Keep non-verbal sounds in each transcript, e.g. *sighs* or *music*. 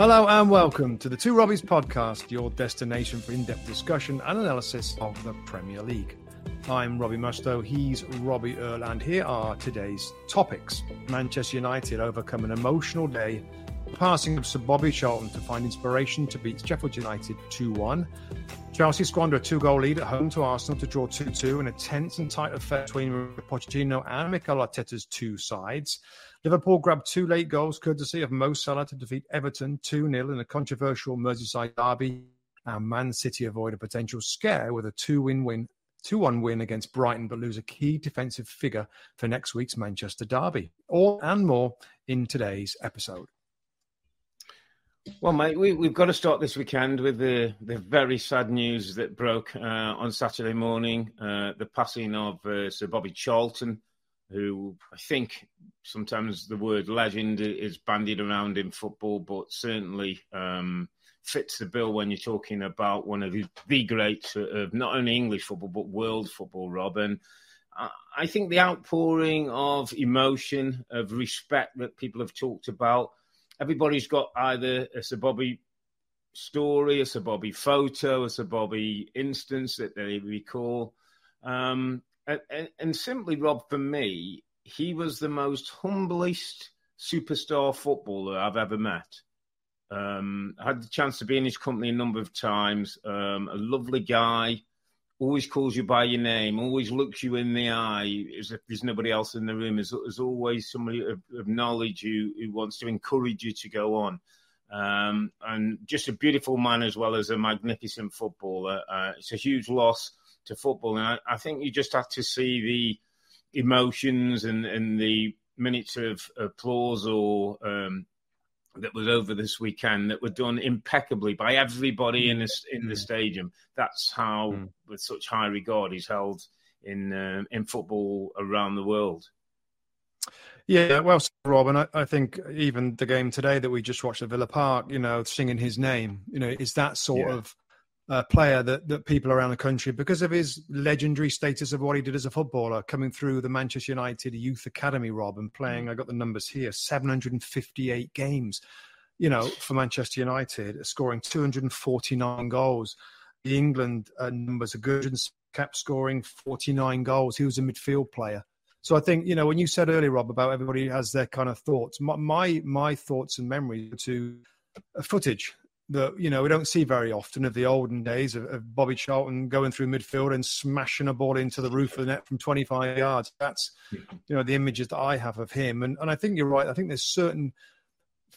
Hello and welcome to the Two Robbies podcast, your destination for in depth discussion and analysis of the Premier League. I'm Robbie Mustoe, he's Robbie Earle, and here are today's topics. Manchester United overcome an emotional day, the passing of Sir Bobby Charlton to find inspiration to beat Sheffield United 2 1. Chelsea squander a two goal lead at home to Arsenal to draw 2 2 in a tense and tight affair between Pochettino and Mikel Arteta's two sides. Liverpool grabbed two late goals courtesy of Mo Salah to defeat Everton 2 0 in a controversial Merseyside derby. And Man City avoid a potential scare with a 2 win win. 2 1 win against Brighton, but lose a key defensive figure for next week's Manchester Derby. All and more in today's episode. Well, mate, we, have got to start this weekend with the, the very sad news that broke uh, on Saturday morning uh, the passing of uh, Sir Bobby Charlton, who I think sometimes the word legend is bandied around in football, but certainly um, fits the bill when you're talking about one of the, greats of not only English football but world football, Robin. I think the outpouring of emotion, of respect that people have talked about, everybody's got either a Sir Bobby story, a Sir Bobby photo, a Sir Bobby instance that they recall. Um, and, and simply, Rob, for me, he was the most humblest superstar footballer I've ever met. Um, I had the chance to be in his company a number of times. Um, a lovely guy, always calls you by your name, always looks you in the eye as if there's nobody else in the room. There's, there's always somebody of, of, knowledge who, who wants to encourage you to go on. Um, and just a beautiful man as well as a magnificent footballer. Uh, it's a huge loss to football. And I, I, think you just have to see the emotions and, and the minutes of applause or um, that was over this weekend that were done impeccably by everybody in this in the mm. stadium. That's how, mm. with such high regard, he's held in uh, in football around the world. Yeah, well, Rob, and I, I, think even the game today that we just watched at Villa Park, you know, singing his name, you know, is that sort yeah. of uh, player that, that people around the country, because of his legendary status of what he did as a footballer, coming through the Manchester United Youth Academy, Rob, and playing, mm. I got the numbers here, 758 games, you know, for Manchester United, scoring 249 goals. The England uh, numbers are good and kept scoring 49 goals. He was a midfield player. So I think, you know, when you said earlier, Rob, about everybody has their kind of thoughts, my, my, my thoughts and memories to footage that you know we don't see very often of the olden days of, of, Bobby Charlton going through midfield and smashing a ball into the roof of the net from 25 yards. That's you know the images that I have of him, and and I think you're right. I think there's certain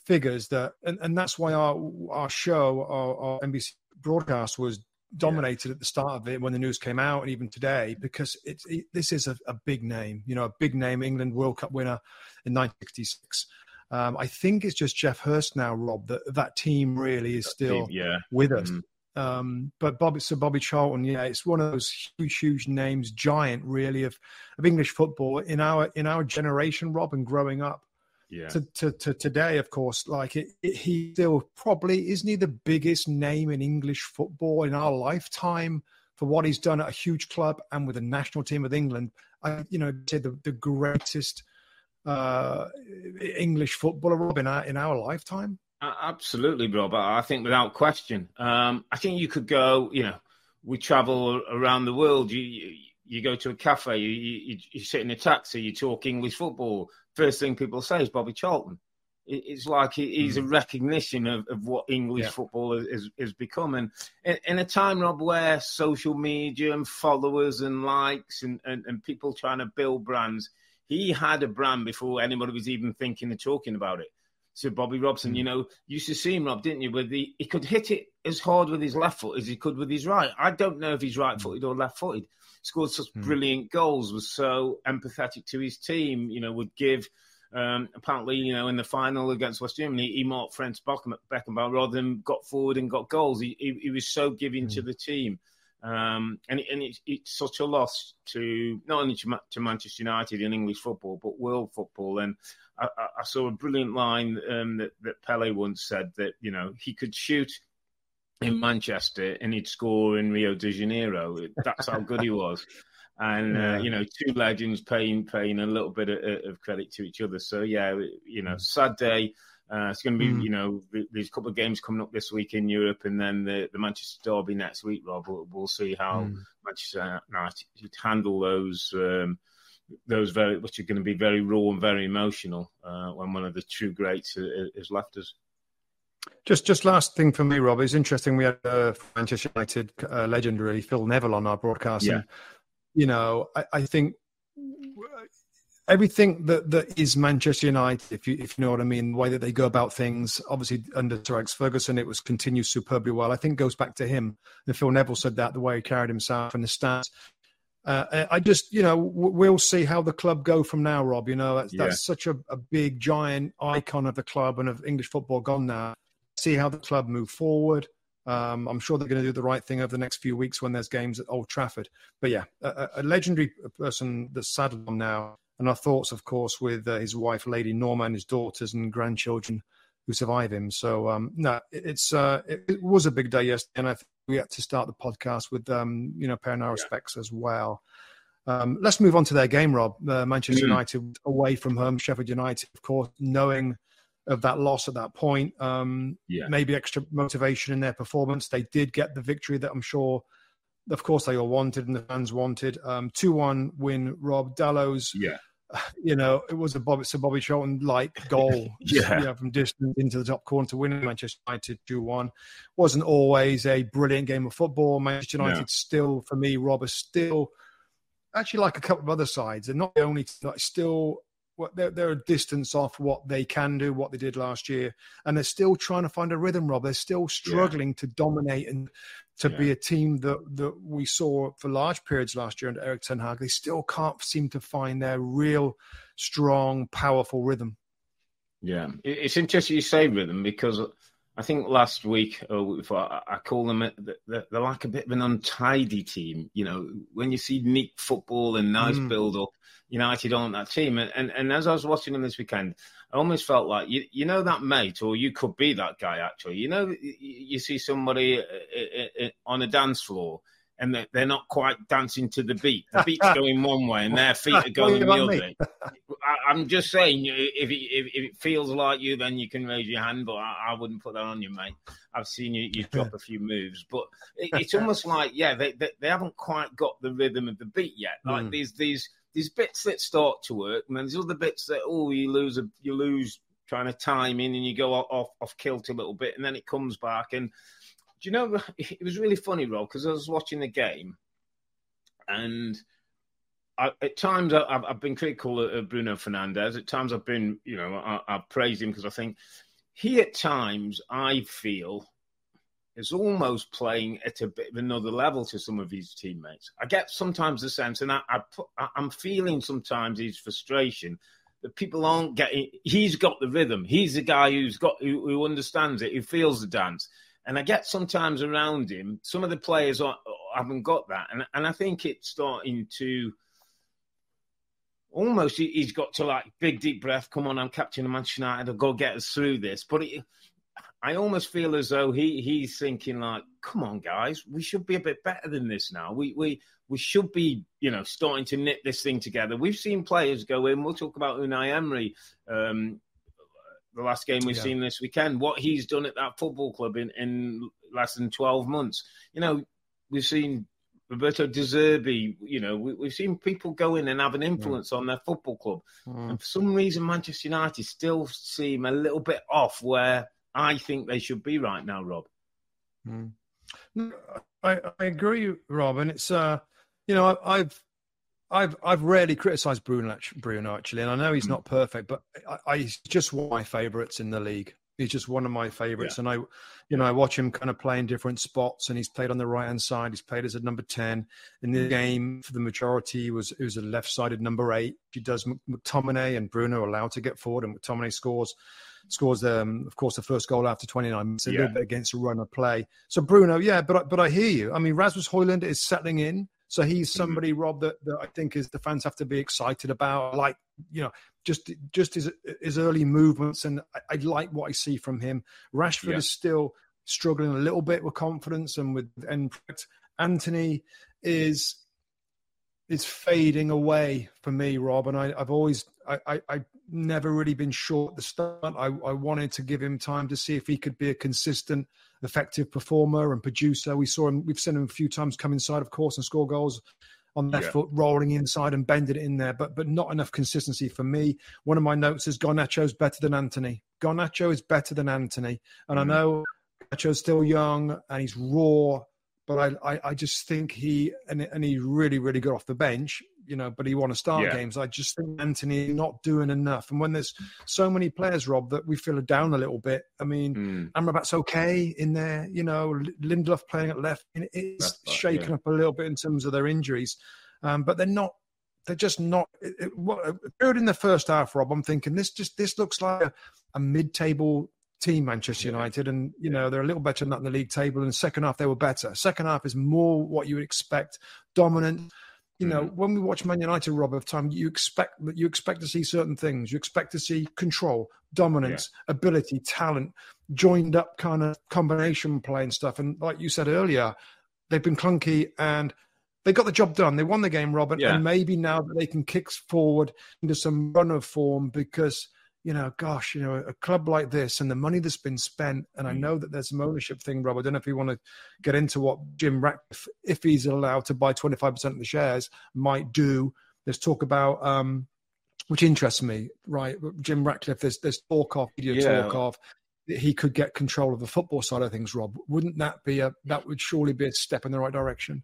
figures that, and, and that's why our our show, our, our NBC broadcast was dominated yeah. at the start of it when the news came out, and even today because it's it, this is a, a big name, you know, a big name, England World Cup winner in 1966. Um, I think it's just Geoff Hurst now, Rob. That that team really is still team, yeah. with us. Mm-hmm. Um, but Bobby, so Bobby Charlton, yeah, it's one of those huge, huge names, giant, really, of of English football in our in our generation, Rob, and growing up. Yeah. To, to, to today, of course, like it, it, he still probably isn't he the biggest name in English football in our lifetime for what he's done at a huge club and with the national team of England. I, you know, say the, the greatest uh, English footballer, Rob, in our, in our lifetime? Absolutely, Rob. I think without question. Um, I think you could go, you know, we travel around the world. You, you, you go to a cafe, you, you, you, sit in a taxi, you talk English football. First thing people say is Bobby Charlton. It's like he's a mm. recognition of, of what English yeah. football has, is, become. And in, in, a time, Rob, where social media and followers and likes and, and, and people trying to build brands – he had a brand before anybody was even thinking of talking about it. So Bobby Robson. Mm. You know, used to see him, Rob, didn't you? With the he could hit it as hard with his left foot as he could with his right. I don't know if he's right footed or left footed. Scored such mm. brilliant goals. Was so empathetic to his team. You know, would give. Um, apparently, you know, in the final against West Germany, he marked Franz Beckenbauer rather than got forward and got goals. He, he, he was so giving mm. to the team. Um, and and it's, it's, such a loss to not only to, to, Manchester United in English football, but world football. And I, I saw a brilliant line um, that, that Pele once said that you know he could shoot in Manchester and he'd score in Rio de Janeiro. That's how good he was. And uh, you know, two legends paying paying a little bit of, of, credit to each other. So yeah, you know, sad day. Uh, it's going to be, mm. you know, there's a couple of games coming up this week in Europe, and then the, the Manchester Derby next week. Rob, we'll, we'll see how mm. Manchester United handle those um, those very, which are going to be very raw and very emotional uh, when one of the true greats has left us. Just, just last thing for me, Rob. It's interesting. We had uh, Manchester United uh, legendary Phil Neville on our broadcast. Yeah. And, you know, I, I think everything that, that is Manchester United, if you if you know what I mean, the way that they go about things. Obviously, under Sir Alex Ferguson, it was continued superbly well. I think goes back to him. And Phil Neville said that the way he carried himself and the stats. Uh, I just, you know, we'll see how the club go from now, Rob. You know, that's, yeah. that's such a, a, big, giant icon of the club and of English football gone now. See how the club move forward. Um, I'm sure they're going to do the right thing over the next few weeks when there's games at Old Trafford. But yeah, a, a legendary person that's saddled on now and our thoughts, of course, with uh, his wife, Lady Norma, and his daughters and grandchildren who survive him. So, um, no, it's uh, it, it, was a big day yesterday, and I think we had to start the podcast with um, you know paying our yeah. respects as well. Um, let's move on to their game, Rob. Uh, Manchester mm. United away from home, Sheffield United, of course, knowing of that loss at that point. Um, yeah. Maybe extra motivation in their performance. They did get the victory that I'm sure of course, they all wanted and the fans wanted. Um, 2 1 win, Rob Dalot's. Yeah. *sighs* You know, it was a Bobby, Sir Bobby Charlton like *laughs* goal yeah. You know, from distance into the top corner to win Manchester United 2 1. Wasn't always a brilliant game of football. Manchester United still, for me, Rob, is still actually like a couple of other sides. They're not the only, like, still they're, they're a distance off what they can do, what they did last year, and they're still trying to find a rhythm. Rob, they're still struggling yeah. to dominate and to yeah. be a team that that we saw for large periods last year under Erik Ten Hag. They still can't seem to find their real strong, powerful rhythm. Yeah, it's interesting you say rhythm because I think last week or before, I call them they're like a bit of an untidy team. You know, when you see neat football and nice mm. build up, United on that team. And, and, and as I was watching them this weekend, I almost felt like you you know that mate, or you could be that guy actually. You know, you, see somebody uh, uh, uh, on a dance floor and they're not quite dancing to the beat. The beat's *laughs* going one way and their feet are going the other. I, am just saying, if it, if, if it, feels like you, then you can raise your hand, but I, I wouldn't put that on you, mate. I've seen you, you drop a few moves, but it, it's *laughs* almost like, yeah, they, they, they haven't quite got the rhythm of the beat yet. Like mm. these these these bits that start to work, and then there's other bits that oh you lose a, you lose trying to time in, and you go off off kilt a little bit, and then it comes back. And do you know *laughs* it was really funny, Rob, because I was watching the game, and I, at times I, have been critical of Bruno Fernandes. At times I've been, you know, I, I've praised him because I think he at times I feel is almost playing at a bit of another level to some of his teammates. I get sometimes the sense, and I, I am feeling sometimes his frustration that people aren't getting. He's got the rhythm. He's the guy who's got who, who understands it, who feels the dance. And I get sometimes around him, some of the players are, haven't got that, and and I think it's starting to almost he's got to like big deep breath. Come on, I'm captain of Manchester United. I'll go get us through this. But it, I almost feel as though he he's thinking like, come on, guys, we should be a bit better than this now. We we we should be, you know, starting to knit this thing together. We've seen players go in. We'll talk about Unai Emery. Um, the last game we've yeah. seen this weekend, what he's done at that football club in, in less than 12 months. You know, we've seen Roberto De Zerbi, you know, we, have seen people go in and have an influence mm. on their football club. Mm. And for some reason, Manchester United still seem a little bit off where I think they should be right now, Rob. Mm. I, I agree, Rob. And it's, uh, you know, I, I've, I've I've rarely criticised Bruno, Bruno actually, and I know he's mm. not perfect, but I, I, he's just one of my favourites in the league. He's just one of my favourites, yeah. and I, you know, I watch him kind of play in different spots, and he's played on the right hand side. He's played as a number ten in the game for the majority. He was it was a left sided number eight. He does McTominay and Bruno allowed to get forward, and McTominay scores scores um, of course the first goal after 29 minutes a yeah. little bit against a run of play. So Bruno, yeah, but but I hear you. I mean, Rasmus Hojlund is settling in. So he's mm-hmm. somebody, mm-hmm. Rob, that, that I think is the fans have to be excited about. Like, you know, just just his his early movements, and I, I like what I see from him. Rashford yeah. is still struggling a little bit with confidence, and with and Antony is is fading away for me, Rob. And I, have always, I, I, I've never really been sure at the start. I, I wanted to give him time to see if he could be a consistent effective performer and producer. We saw him, we've seen him a few times come inside, of course, and score goals on left yeah. foot, rolling inside and bending it in there, but but not enough consistency for me. One of my notes is Garnacho's better than Antony. Garnacho is better than Antony. and mm. I know Garnacho's still young and he's raw, but I, I, I just think he and and he really really got off the bench you know, but he want to start yeah. games. I just think Antony not doing enough. And when there's so many players, Rob, that we feel are down a little bit. I mean, mm. Amrabat's okay in there, you know, Lindelof playing at left. It's shaken yeah. up a little bit in terms of their injuries, um, but they're not. They're just not. It, it, what, third in the first half, Rob. I'm thinking this just this looks like a, a mid-table team, Manchester United, and you know they're a little better than that in the league table. And second half they were better. Second half is more what you would expect, dominant you know, mm. when we watch Man United, Rob, of time, you expect that you expect to see certain things. You expect to see control, dominance, yeah. ability, talent, joined up kind of combination play and stuff. And like you said earlier, they've been clunky and they got the job done. They won the game, Robert, yeah. and maybe now that they can kick forward into some run of form because – you know, gosh, you know, a club like this and the money that's been spent, and I mm. know that there's some ownership thing, Rob. I don't know if you want to get into what Jim Ratcliffe, if he's allowed to buy 25% of the shares, might do. There's talk about, um, which interests me, right? Jim Ratcliffe, there's, there's talk of, video yeah. talk of, he could get control of the football side of things, Rob. Wouldn't that be a, that would surely be a step in the right direction?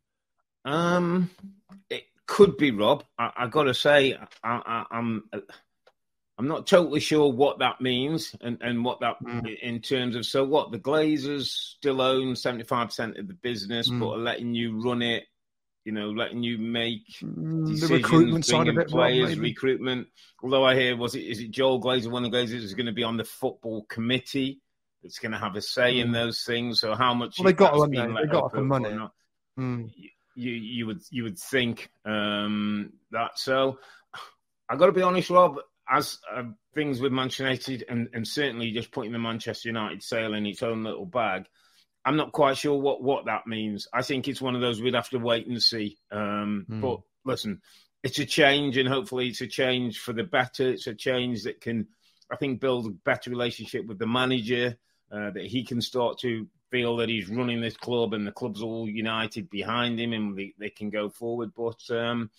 Um, it could be, Rob. I, I got to say, I, I, I'm. I'm not totally sure what that means and, and what that mm. in terms of so what the Glazers still own 75% of the business, mm. but are letting you run it, you know, letting you make mm, the recruitment side of it, players, well, recruitment. Although I hear was it is it Joel Glazer, one of the Glazers is going to be on the football committee that's going to have a say mm. in those things. So how much well, they got to, they? they got for money. Mm. You you would you would think um, that so. I got to be honest, Rob as uh, things with Manchester United and, and certainly just putting the Manchester United sail in its own little bag, I'm not quite sure what, what that means. I think it's one of those we'd have to wait and see. Um, mm. But listen, it's a change, and hopefully it's a change for the better. It's a change that can, I think, build a better relationship with the manager, uh, that he can start to feel that he's running this club and the club's all united behind him and they, they can go forward. But um,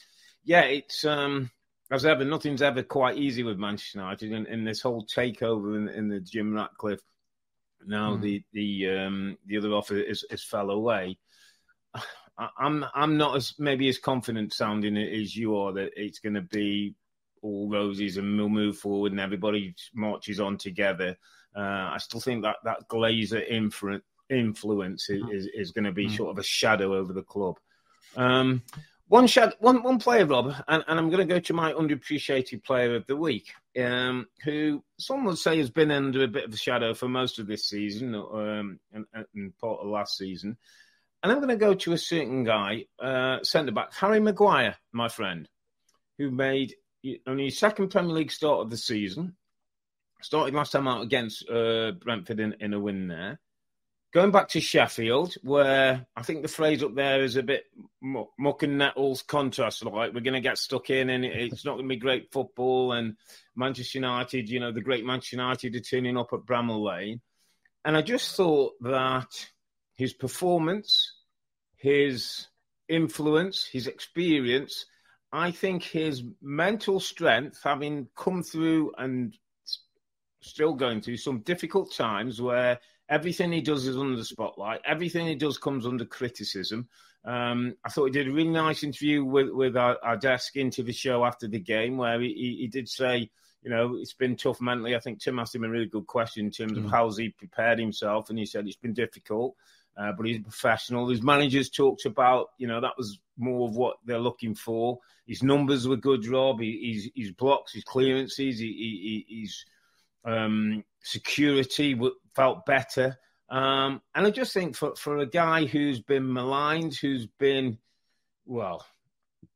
yeah, it's. Um, as ever, nothing's ever quite easy with Manchester United, and, and this whole takeover in, in, the Jim Ratcliffe. Now mm. the the um, the other offer is, is fell away. I, I'm I'm not as maybe as confident sounding as you are that it's going to be all roses and we'll move forward and everybody marches on together. Uh, I still think that that Glazer influence influence is, is, is going to be mm. sort of a shadow over the club. Um, one shot, one one player, Rob, and, and I'm going to go to my underappreciated player of the week, um, who some would say has been under a bit of a shadow for most of this season um, and, and part of last season. And I'm going to go to a certain guy, uh, centre back Harry Maguire, my friend, who made only his second Premier League start of the season. Started last time out against uh, Brentford in, in a win there going back to Sheffield, where I think the phrase up there is a bit muck and nettles contrast. Like we're going to get stuck in, and it's not going to be great football. And Manchester United, you know, the great Manchester United are turning up at Bramall Lane, and I just thought that his performance, his influence, his experience. I think his mental strength, having come through and still going through some difficult times where Everything he does is under the spotlight. Everything he does comes under criticism. Um, I thought he did a really nice interview with with our, our desk into the show after the game, where he, he did say, you know, it's been tough mentally. I think Tim asked him a really good question in terms of mm. how's he prepared himself, and he said it's been difficult, uh, but he's a professional. His managers talked about, you know, that was more of what they're looking for. His numbers were good, Rob. He, his, his blocks, his clearances, he, he, his um, security felt better. Um, and I just think for, for a guy who's been maligned, who's been, well,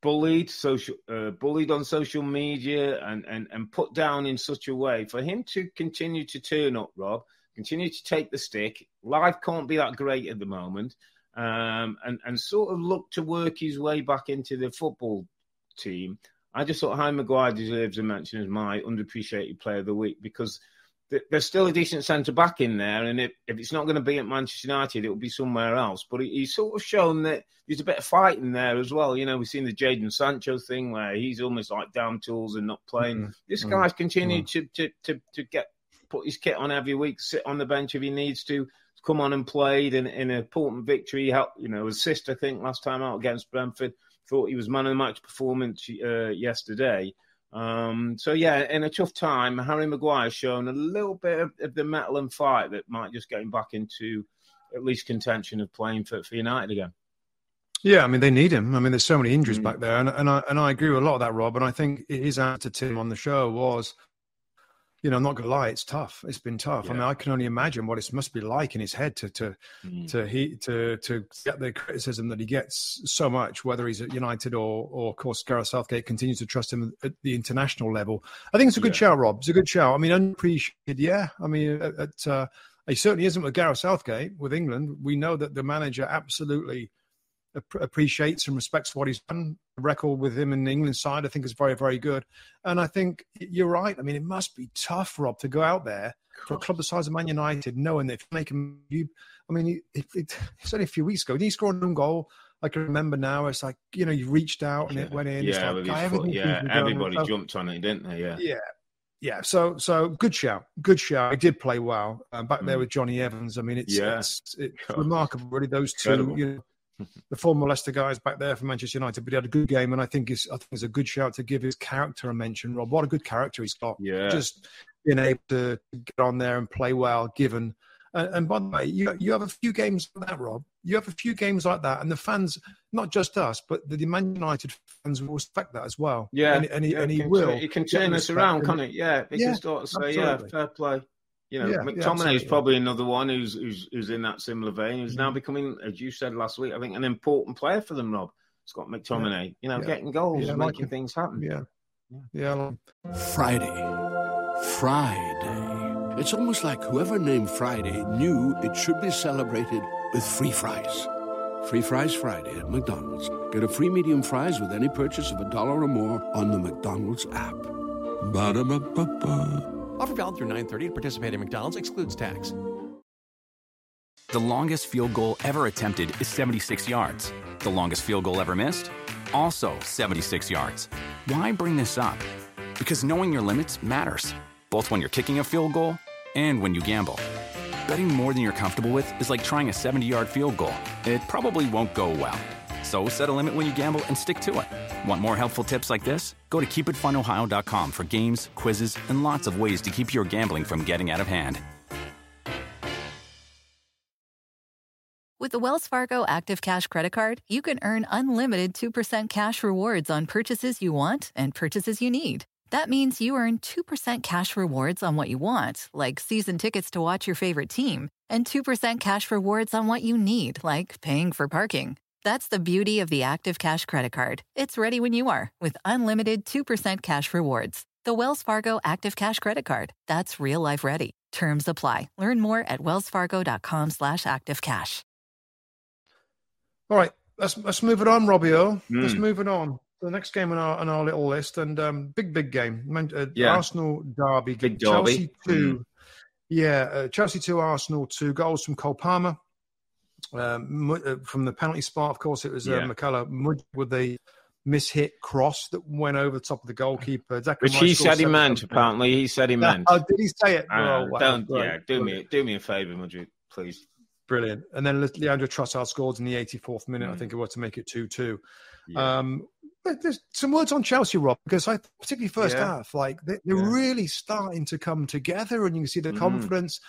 bullied, social, uh, bullied on social media and, and, and put down in such a way, for him to continue to turn up, Rob, continue to take the stick. Life can't be that great at the moment. Um, and, and sort of look to work his way back into the football team. I just thought Harry Maguire deserves a mention as my underappreciated player of the week because – there's still a decent centre back in there, and if, if it's not going to be at Manchester United, it will be somewhere else. But he's sort of shown that there's a bit of fight in there as well. You know, we've seen the Jadon Sancho thing where he's almost like down tools and not playing. Mm-hmm. This mm-hmm. guy's continued mm-hmm. to, to, to, to get put his kit on every week, sit on the bench if he needs to, come on and played in, in an important victory. Help, you know, assist I think last time out against Brentford. Thought he was man of the match performance uh, yesterday. Um, so yeah, in a tough time, Harry Maguire's shown a little bit of, of, the metal and fight that might just get him back into at least contention of playing for, for United again. Yeah, I mean they need him. I mean there's so many injuries mm. back there, and, and I and I agree with a lot of that, Rob. And I think his answer to Tim on the show was you know, I'm not gonna lie, it's tough. It's been tough. Yeah. I mean, I can only imagine what it must be like in his head to to mm. to he to to get the criticism that he gets so much, whether he's at United or or of course Gareth Southgate continues to trust him at the international level. I think it's a good yeah. shout, Rob. It's a good shout. I mean, unappreciated, yeah. I mean, at, at uh, he certainly isn't with Gareth Southgate with England. We know that the manager absolutely appreciates and respects what he's done. The record with him in the England side, I think, is very, very good. And I think you're right. I mean, it must be tough, Rob, to go out there for a club the size of Man United, knowing that if you make him, you, I mean, it, it, it's only a few weeks ago. Did he score an own goal? I can remember now. It's like you know, you reached out and it went in. Yeah, like, yeah. Everybody jumped on it, didn't they? Yeah, yeah, yeah. So, so good shout, good shout. I did play well uh, back mm. there with Jonny Evans. I mean, it's yeah. it's, it's remarkable, really. Those two, Incredible. you know the former Leicester guys back there for Manchester United, but he had a good game, and I think it's I think it's a good shout to give his character a mention. Rob, what a good character he's got. Yeah, just being able to get on there and play well, given. And, and by the way, you you have a few games like that, Rob. You have a few games like that, and the fans, not just us, but the Man United fans will respect that as well. Yeah, and, and he, yeah, and he will. He can turn us around, can't he? Yeah, he yeah, can start to say, absolutely. yeah, fair play. You know, yeah, McTominay yeah, is probably another one who's, who's who's in that similar vein. Who's now mm. becoming, as you said last week, I think an important player for them. Rob Scott McTominay, yeah, you know, getting goals, and making like things happen. Yeah, yeah. Friday, Friday. It's almost like whoever named Friday knew it should be celebrated with free fries. Free fries Friday at McDonald's. Get a free medium fries with any purchase of a dollar or more on the McDonald's app. Ba-da-ba-ba-ba. Offer valid through 930 to participate in McDonald's excludes tax. The longest field goal ever attempted is 76 yards. The longest field goal ever missed? Also 76 yards. Why bring this up? Because knowing your limits matters, both when you're kicking a field goal and when you gamble. Betting more than you're comfortable with is like trying a 70 yard field goal. It probably won't go well. So set a limit when you gamble and stick to it. Want more helpful tips like this? Go to keepitfunohio.com for games, quizzes, and lots of ways to keep your gambling from getting out of hand. With the Wells Fargo Active Cash Credit Card, you can earn unlimited 2% cash rewards on purchases you want and purchases you need. That means you earn 2% cash rewards on what you want, like season tickets to watch your favorite team, and 2% cash rewards on what you need, like paying for parking. That's the beauty of the Active Cash credit card. It's ready when you are with unlimited 2% cash rewards. The Wells Fargo Active Cash credit card. That's real life ready. Terms apply. Learn more at wellsfargo.com slash activecash. All right, let's let's move it on, Robbie O. Mm. Let's move it on. The next game on our on our little list and um, big big game. Uh, yeah. Arsenal derby. Big derby. Chelsea two. Mm. Yeah, uh, Chelsea two, Arsenal two. Goals from Cole Palmer um, from the penalty spot. Of course, it was uh, yeah. McCullough with the mishit cross that went over the top of the goalkeeper. Declan Which he said he meant. Apparently, he said he meant. Oh, did he say it? Uh, oh, wow. Don't. Yeah, do me do me a favour, you, please? Brilliant. And then Leandro Trossard scored in the 84th minute, Mm. I think it was, to make it 2 2. Yeah. Um, there's some words on Chelsea, Rob, because I particularly first Yeah. half, like they, they're Yeah. really starting to come together, and you can see the Mm. confidence,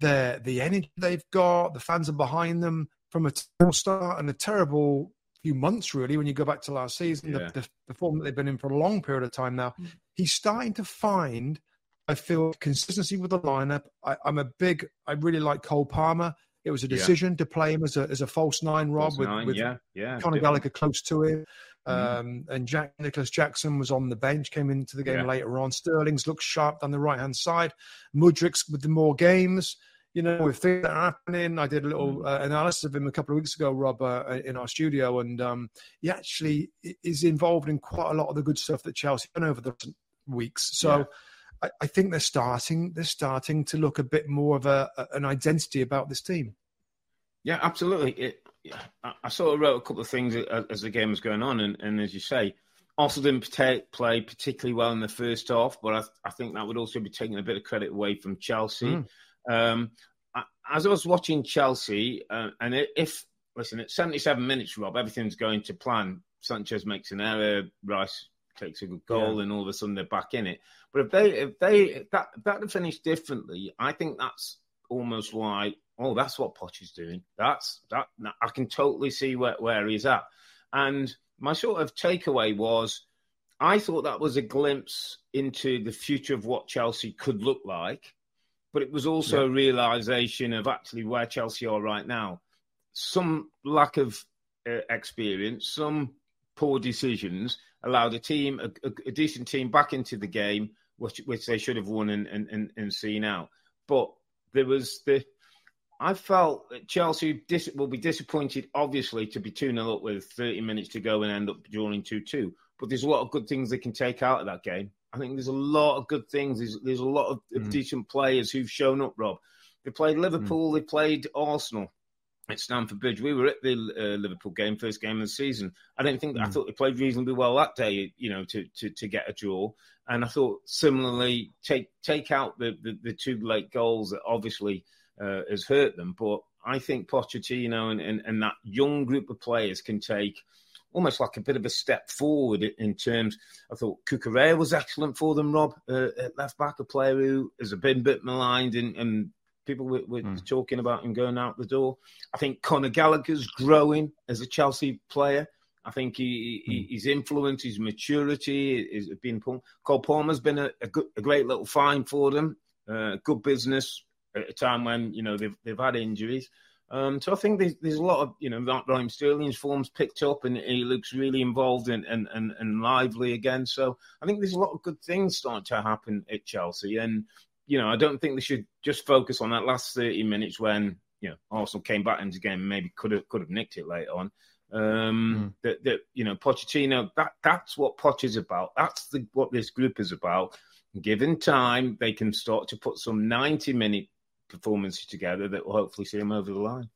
the the energy they've got, the fans are behind them from a terrible start and a terrible few months, really. When you go back to last season, Yeah. the, the, the form that they've been in for a long period of time now, Mm. he's starting to find. I feel consistency with the lineup. I, I'm a big. I really like Cole Palmer. It was a Yeah. decision to play him as a as a false nine, Rob, False with, nine, with yeah, yeah. Conor. Gallagher close to him. Mhm. Um, and Jack Nicholas Jackson was on the bench, came into the game Yeah. later on. Sterling's looked sharp down the right hand side. Mudryk's with the more games. You know, with things that are happening, I did a little Mm. uh, analysis of him a couple of weeks ago, Rob, uh, in our studio, and um, he actually is involved in quite a lot of the good stuff that Chelsea done over the weeks. So. Yeah. I, I think they're starting. They're starting to look a bit more of a, an identity about this team. Yeah, absolutely. It, I, I sort of wrote a couple of things as, as the game was going on, and, and as you say, Arsenal didn't play particularly well in the first half, but I, I think that would also be taking a bit of credit away from Chelsea. Mm. Um, I, as I was watching Chelsea, uh, and if listen at 77 minutes, Rob, everything's going to plan. Sanchez makes an error, Rice takes a good goal, and all of a sudden they're back in it. But if they if they if that if that had finished differently, I think that's almost like oh, that's what Poch is doing. That's that. I can totally see where where he's at. And my sort of takeaway was, I thought that was a glimpse into the future of what Chelsea could look like, but it was also a realization of actually where Chelsea are right now. Some lack of uh, experience, some poor decisions allowed a team, a, a, a decent team, back into the game, which which they should have won and and, and, and seen out. But there was the. I felt that Chelsea dis- will be disappointed, obviously, to be 2 0 up with 30 minutes to go and end up drawing 2 2. But there's a lot of good things they can take out of that game. I think there's a lot of good things. There's, there's a lot of Mm. decent players who've shown up, Rob. They played Liverpool, they played Arsenal at Stamford Bridge. We were at the uh, Liverpool game, first game of the season. I don't think I Mm. thought they played reasonably well that day, you know, to to, to get a draw. And I thought similarly, take take out the, the, the two late goals that obviously uh, has hurt them. But I think Pochettino and, and, and that young group of players can take almost like a bit of a step forward in terms. I thought Cucurella was excellent for them, Rob, uh, at left back, a player who has been a bit maligned and, and people were, were Mm. talking about him going out the door. I think Conor Gallagher's growing as a Chelsea player. I think he, he, his influence, his maturity is being pulled. Cole Palmer's been a, a, good, a great little find for them. Uh, good business at a time when you know they've they've had injuries. Um, so I think there's, there's a lot of you know that Raheem Sterling's form's picked up and he looks really involved and, and, and, and lively again. So I think there's a lot of good things starting to happen at Chelsea, and you know I don't think they should just focus on that last 30 minutes when you know Arsenal came back into the game and maybe could have could have nicked it later on. Um, that, that you know Pochettino that that's what Poch is about. That's the, what this group is about. Given time, they can start to put some 90 minute performances together that will hopefully see them over the line.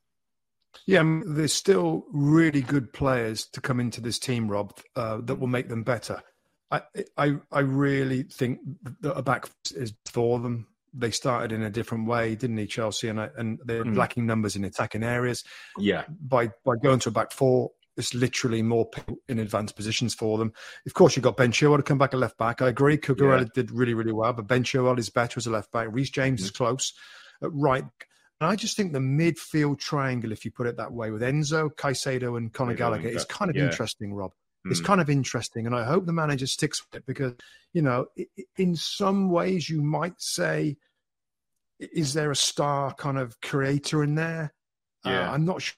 Yeah, um, there's still really good players to come into this team, Rob, uh, that will make them better. I, I, I really think that a back is for them. They started in a different way, didn't he, Chelsea? And I, and they're Mm. lacking numbers in attacking areas. Yeah, By by going to a back four, it's literally more people in advanced positions for them. Of course, you've got Ben Chilwell to come back at left back. I agree, Cucurella Yeah. did really, really well, but Ben Chilwell is better as a left back. Reece James is close at right. And I just think the midfield triangle, if you put it that way, with Enzo, Caicedo, and Conor Gallagher, is kind of Yeah. interesting, Rob. It's Mm. kind of interesting, and I hope the manager sticks with it because, you know, in some ways you might say, is there a star kind of creator in there? Yeah. Uh, I'm not sure.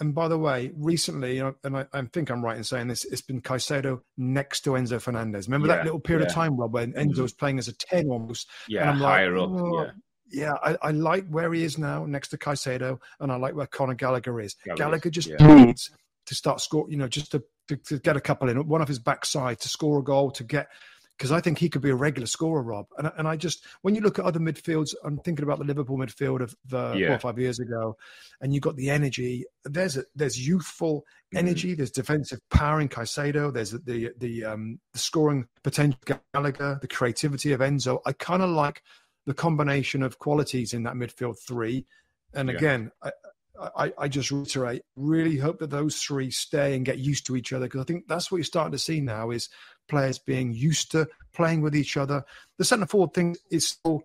And by the way, recently, you know, and I, I think I'm right in saying this, it's been Caicedo next to Enzo Fernandez. Remember Yeah, that little period of time, Rob, when Enzo Mhm. was playing as a 10 almost? yeah, And I'm like, higher up. oh, yeah, Yeah, I, I like where he is now next to Caicedo, and I like where Conor Gallagher is. Gallagher, Gallagher just yeah. needs to start score, you know, just to, to, to get a couple in, one off his backside to score a goal, to get, because I think he could be a regular scorer, Rob. And, and I just, when you look at other midfields, I'm thinking about the Liverpool midfield of the Yeah. four or five years ago, and you got the energy. There's a, there's youthful Mm-hmm. energy, there's defensive power in Caicedo, there's the the um, the scoring potential Gallagher, the creativity of Enzo. I kind of like the combination of qualities in that midfield three. And Yeah. again, I, I, I just reiterate, really hope that those three stay and get used to each other because I think that's what you're starting to see now is players being used to playing with each other. The centre forward thing is still,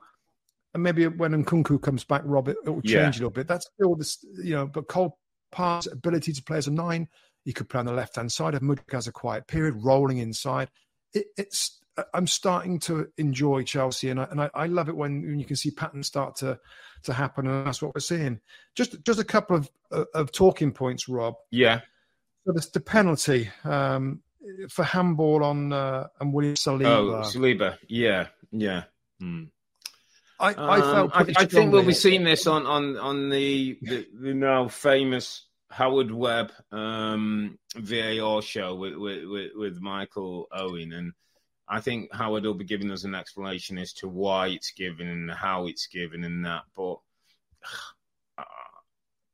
and maybe when Nkunku comes back, Rob, it will change yeah. a little bit. That's still this, you know, but Cole Park's ability to play as a nine, he could play on the left hand side. If Mudryk has a quiet period, rolling inside, it, it's I'm starting to enjoy Chelsea, and I, and I, I, love it when, when you can see patterns start to to happen, and that's what we're seeing. Just just a couple of of talking points, Rob. Yeah. So there's the penalty um, for handball on uh, and William Saliba. Oh, Saliba. Yeah, yeah. Hmm. I, I felt. Um, I, I, think we'll be seeing this on on on the the, the now famous Howard Webb um, VAR show with, with with Michael Owen and I think Howard will be giving us an explanation as to why it's given and how it's given and that. But *sighs* uh,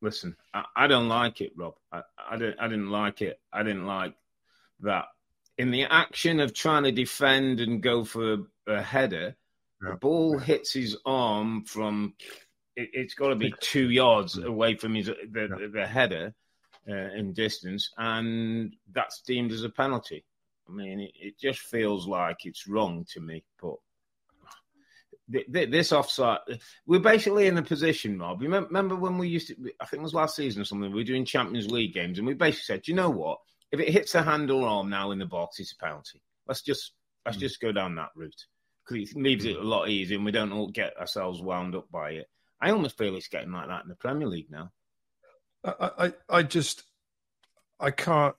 listen, I, I, don't like it, Rob. I, I didn't. I didn't like it. I didn't like that in the action of trying to defend and go for a, a header. Yeah. The ball hits his arm from. It, has got to be two yards away from his the, yeah. the header uh, in distance, and that's deemed as a penalty. I mean, it, it just feels like it's wrong to me. But this offside, we're basically in a position, Rob. Remember when we used to, I think it was last season or something, we were doing Champions League games, and we basically said, you know what? If it hits the handle arm now in the box, it's a penalty. Let's just let's mm. just go down that route because it leaves it a lot easier, and we don't all get ourselves wound up by it. I almost feel it's getting like that in the Premier League now. I, I, I just, I can't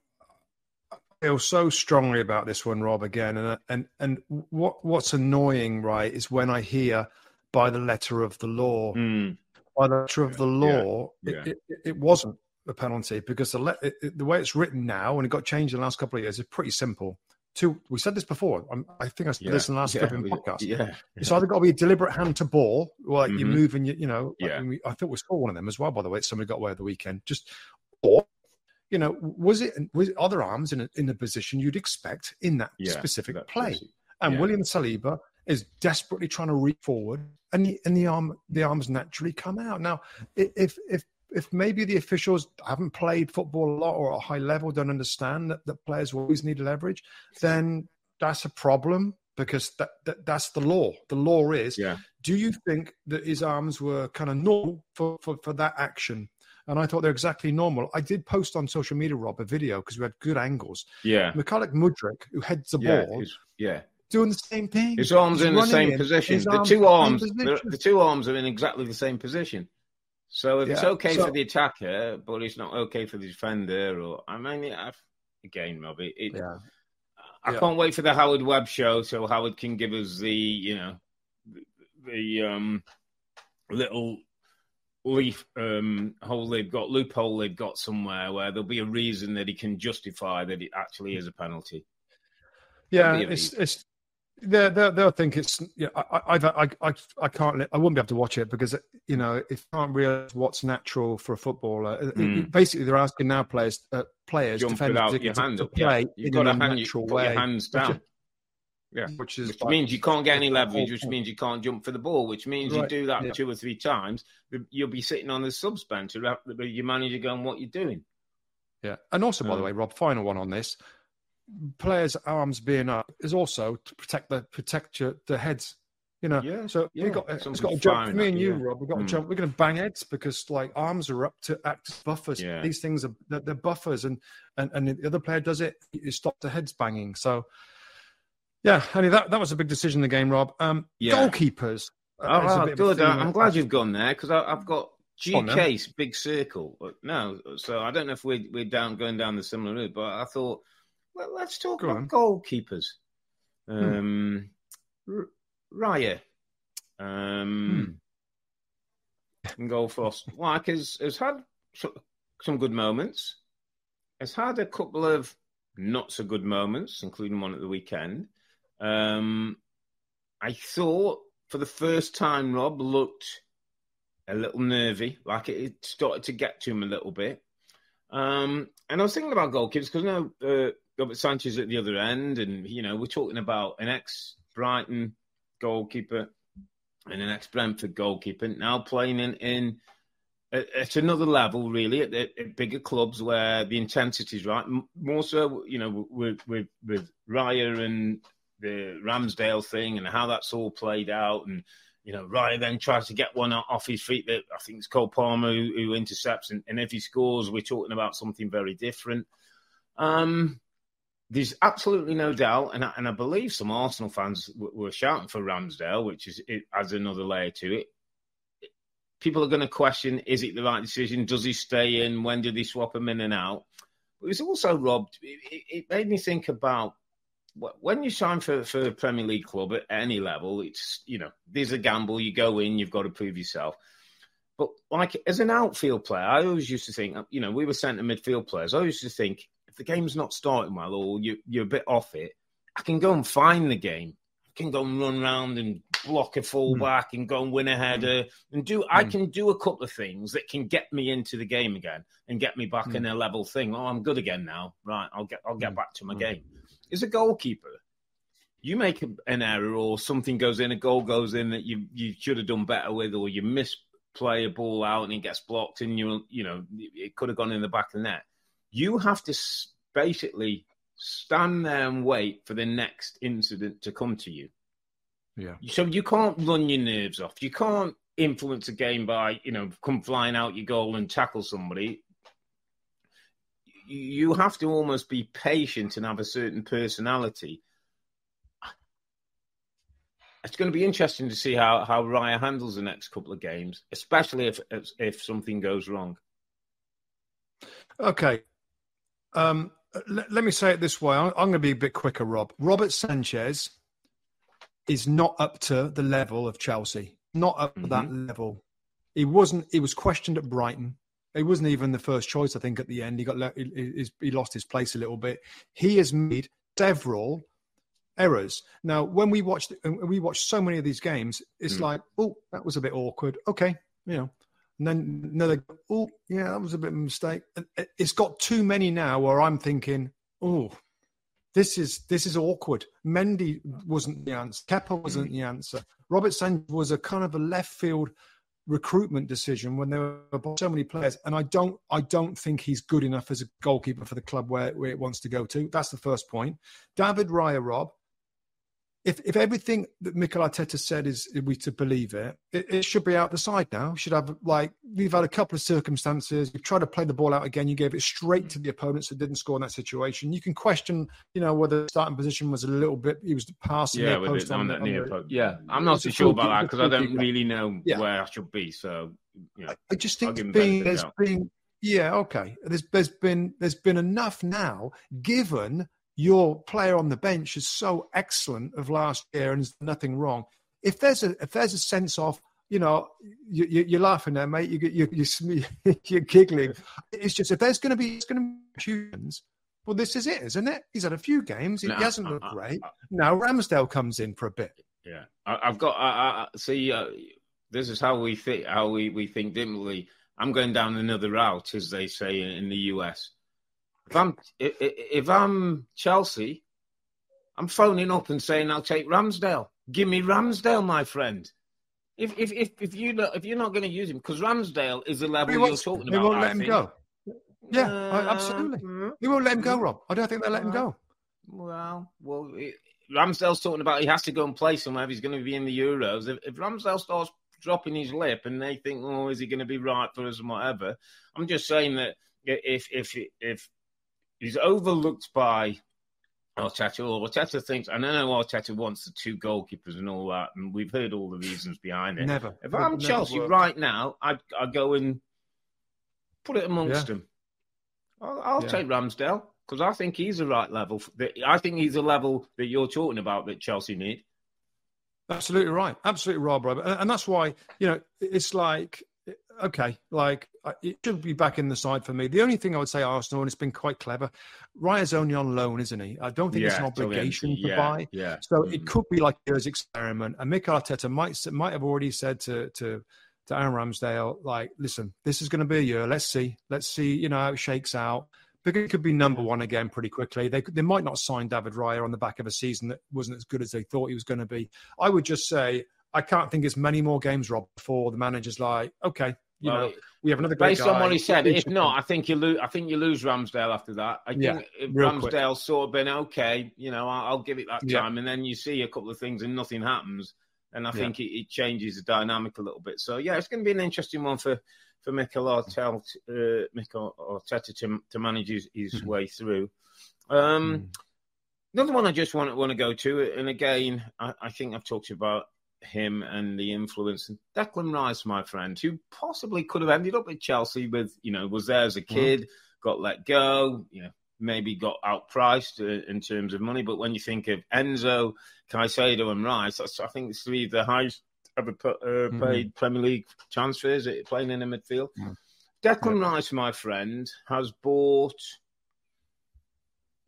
feel so strongly about this one, Rob. Again, and and and what what's annoying, right, is when I hear by the letter of the law. Mm. By the letter of the law, yeah. Yeah. It, it, it, wasn't a penalty because the le- it, the way it's written now, and it got changed in the last couple of years, is pretty simple. Two, we said this before. I'm, i think I said yeah. this in the last couple of podcasts. Yeah, it's either got to be a deliberate hand to ball, like mm-hmm. you're moving, you, you know. Yeah. we, I thought we saw one of them as well. By the way, somebody got away at the weekend. Just or you know, was it was other arms in a, in the position you'd expect in that yeah, specific that play? Person. And yeah. William Saliba is desperately trying to reach forward, and the, and the arm the arms naturally come out. Now, if if if maybe the officials haven't played football a lot or at a high level, don't understand that, that players always need leverage, then that's a problem because that, that that's the law. The law is. Yeah. Do you think that his arms were kind of normal for, for, for that action? And I thought they're exactly normal. I did post on social media, Rob, a video because we had good angles. Yeah. Mykhailo Mudryk, who heads the yeah, ball, yeah, doing the same thing. His arms in the same in, position. The two arms, the, the, two arms are in exactly the same position. So if yeah. it's okay so, for the attacker, but it's not okay for the defender, or I mean, I've, again, Robbie, it, yeah. I yeah. can't wait for the Howard Webb show so Howard can give us the, you know, the, the um, little leaf um, hole they've got, loophole they've got somewhere where there'll be a reason that he can justify that it actually is a penalty. Yeah, it's it's they'll, they'll, they'll think it's yeah. I, I I I I can't I wouldn't be able to watch it because you know if you can't realize what's natural for a footballer. Mm. Basically, they're asking now players uh, players Jump defenders your hand to, up, play yeah. You've got to hand, natural you, way. your hands down. Yeah, which is which like, means you can't get any leverage, which means you can't jump for the ball, which means right. you do that yeah. two or three times, you'll be sitting on the subs bench. Your manager going, "What you're doing?" Yeah, and also, by um, the way, Rob, final one on this: players' arms being up is also to protect the protect your, the heads. You know, yeah, so yeah. we got it's got to jump. For me and you, yeah. Rob, we've got mm. to jump. We're going to bang heads because like arms are up to act as buffers. Yeah. These things are they're, they're buffers, and, and and the other player does it, you stops the heads banging. So yeah, Andy, that, that was a big decision in the game, Rob. Um, yeah. Goalkeepers. Uh, oh, good. I'm glad you've gone there because I've got GK's big circle. No, so I don't know if we're, we're down going down the similar route, but I thought, well, let's talk Go about on. goalkeepers. Hmm. Um, hmm. Raya. Um, hmm. Goal Frost. *laughs* Like has, has had some good moments. Has had a couple of not so good moments, including one at the weekend. Um, I thought for the first time, Rob looked a little nervy, like it started to get to him a little bit. Um, and I was thinking about goalkeepers because now uh, Robert Sanchez at the other end, and you know we're talking about an ex Brighton goalkeeper and an ex Brentford goalkeeper now playing in, in at, another level, really, at, at, bigger clubs where the intensity is right. More so, you know, with with with Raya and the Ramsdale thing and how that's all played out, and you know, Raya then tries to get one off his feet that I think it's Cole Palmer who, who intercepts, and, and, if he scores, we're talking about something very different. Um, there's absolutely no doubt, and I, and I believe some Arsenal fans w- were shouting for Ramsdale, which is it adds another layer to it people are going to question is it the right decision? Does he stay in? When did they swap him in and out? But it was also robbed. It, it, made me think about when you sign for, for a Premier League club at any level, it's, you know, there's a gamble. You go in, you've got to prove yourself. But like as an outfield player, I always used to think, you know, we were centre midfield players. I used to think if the game's not starting well or you, you're a bit off it, I can go and find the game. I can go and run around and block a fullback mm. and go and win a header mm. and do. Mm. I hmm. can do a couple of things that can get me into the game again and get me back mm. in a level thing. Oh, I'm good again now. Right, I'll get I'll get hmm. back to my hmm. game. As a goalkeeper, you make an error or something goes in, a goal goes in that you you should have done better with, or you misplay a ball out and it gets blocked, and you you know it could have gone in the back of the net. You have to basically stand there and wait for the next incident to come to you. Yeah. So you can't run your nerves off. You can't influence a game by, you know, come flying out your goal and tackle somebody. You have to almost be patient and have a certain personality. It's going to be interesting to see how, how Raya handles the next couple of games, especially if if something goes wrong. Okay. Um, let, let me say it this way. I'm, I'm going to be a bit quicker, Rob. Robert Sanchez is not up to the level of Chelsea. Not up mm-hmm. to that mm-hmm. level. He wasn't. He was questioned at Brighton. He wasn't even the first choice. I think at the end he got he, he lost his place a little bit. He has made several errors. Now, when we watched we watched so many of these games, it's mm. like, oh, that was a bit awkward. Okay, you know. And then another, oh, yeah, that was a bit of a mistake. It's got too many now where I'm thinking, oh, this is this is awkward. Mendy wasn't the answer. Kepa wasn't mm. the answer. Robert Sanchez was a kind of a left field recruitment decision when there were so many players, and I don't I don't think he's good enough as a goalkeeper for the club where, where it wants to go to. That's the first point. David Raya, Rob, if if everything that Mikel Arteta said is we to believe it, it, it, should be out the side now. should have like we've had a couple of circumstances. You've tried to play the ball out again. You gave it straight to the opponents that didn't score in that situation. You can question, you know, whether the starting position was a little bit. He was passing yeah, with it, on, on, the, near post. Yeah, I'm not so sure about that because I don't really know yeah. where I should be. So, you know, I just think being, there's been yeah okay. There's there's been there's been enough now given your player on the bench is so excellent of last year and there's nothing wrong. If there's a if there's a sense of you know you, you, are laughing there, mate. You, you, you, *laughs* you're giggling. It's just if there's going to be it's going to be. Well, this is it, isn't it? He's had a few games. He, no, hasn't uh, looked I, great. I, I, now Ramsdale comes in for a bit. Yeah, I, have got. I, see. Uh, this is how we think. How we, we think differently. I'm going down another route, as they say in the US. If I'm if, if I'm Chelsea, I'm phoning up and saying I'll take Ramsdale. Give me Ramsdale, my friend. If if if, if you if you're not going to use him because Ramsdale is the level you're talking about. They won't let him go. Yeah, uh, absolutely. Mm-hmm. They won't let him go, Rob. I don't think they'll let him go. Well, well, it, Ramsdale's talking about he has to go and play somewhere if he's going to be in the Euros. If, if Ramsdale starts dropping his lip and they think, oh, is he going to be right for us and whatever? I'm just saying that if if if he's overlooked by Arteta. Or Arteta thinks, and I know Arteta wants the two goalkeepers and all that, and we've heard all the reasons behind it. Never. If I'm never Chelsea worked. right now, I'd, I'd go and put it amongst yeah. them. I'll, I'll yeah. take Ramsdale because I think he's the right level. I think he's a level that you're talking about that Chelsea need. Absolutely right. Absolutely right, Robert. And that's why, you know, it's like okay, like it should be back in the side for me. The only thing I would say Arsenal, and it's been quite clever, Raya's only on loan, isn't he? I don't think yeah, it's an obligation to yeah, buy. Yeah. So mm-hmm. it could be like a year's experiment. And Mikel Arteta might might have already said to to to Aaron Ramsdale, like, listen, this is going to be a year. Let's see, let's see, you know, how it shakes out. Because it could be number one again pretty quickly. They they might not sign David Raya on the back of a season that wasn't as good as they thought he was going to be. I would just say I can't think as many more games, Rob, before the manager's like, okay, you well, know, we have another based guy. on what he said. If not, I think you lose. I think you lose Ramsdale after that. I think yeah, Ramsdale sort of been okay. You know, I'll, I'll give it that time, yeah. and then you see a couple of things and nothing happens, and I think yeah. it, it, changes the dynamic a little bit. So yeah, it's going to be an interesting one for for Mikel Arteta, uh, Mikel Arteta to, to manage his, his mm-hmm. way through. Um, mm. Another one I just want, want to go to, and again, I, I think I've talked about him and the influence. And Declan Rice, my friend, who possibly could have ended up at Chelsea with, you know, was there as a mm-hmm. kid, mm. got let go, you know, maybe got outpriced uh, in terms of money. But when you think of Enzo, Caicedo, and Rice, I think it's three of the highest ever put, uh, mm-hmm. played Premier League transfers playing in the midfield. Mm. Declan Rice, my friend, has bought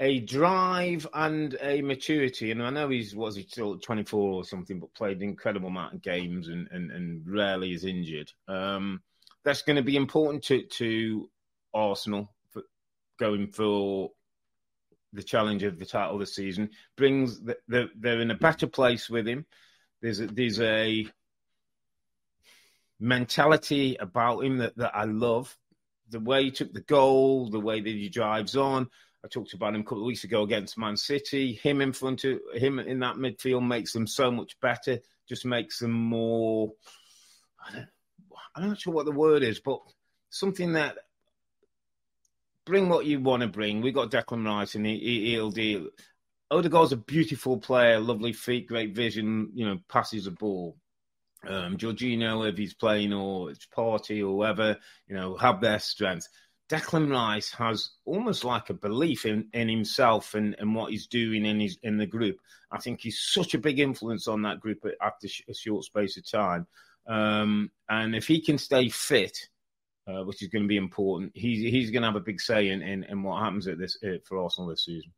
a drive and a maturity. And I know he's was he still 24 or something, but played an incredible amount of games and and, and rarely is injured. Um, that's going to be important to to Arsenal for going for the challenge of the title this season. Brings the, they're, they're in a better place with him. There's a, there's a mentality about him that, that I love. The way he took the goal, the way that he drives on, I talked about him a couple of weeks ago against Man City. Him in front of him in that midfield makes them so much better. Just makes them more. I don't, I'm not sure what the word is, but something that bring what you want to bring. We got Declan Rice, and he, will deal. Odegaard's a beautiful player, lovely feet, great vision. You know, passes the ball. Um, Jorginho, if he's playing or it's Partey or whoever, you know, have their strengths. Declan Rice has almost like a belief in, in himself and, and what he's doing in his in the group. I think he's such a big influence on that group after a short space of time. Um, and if he can stay fit, uh, which is going to be important, he's he's going to have a big say in, in, in what happens at this uh, for Arsenal this season.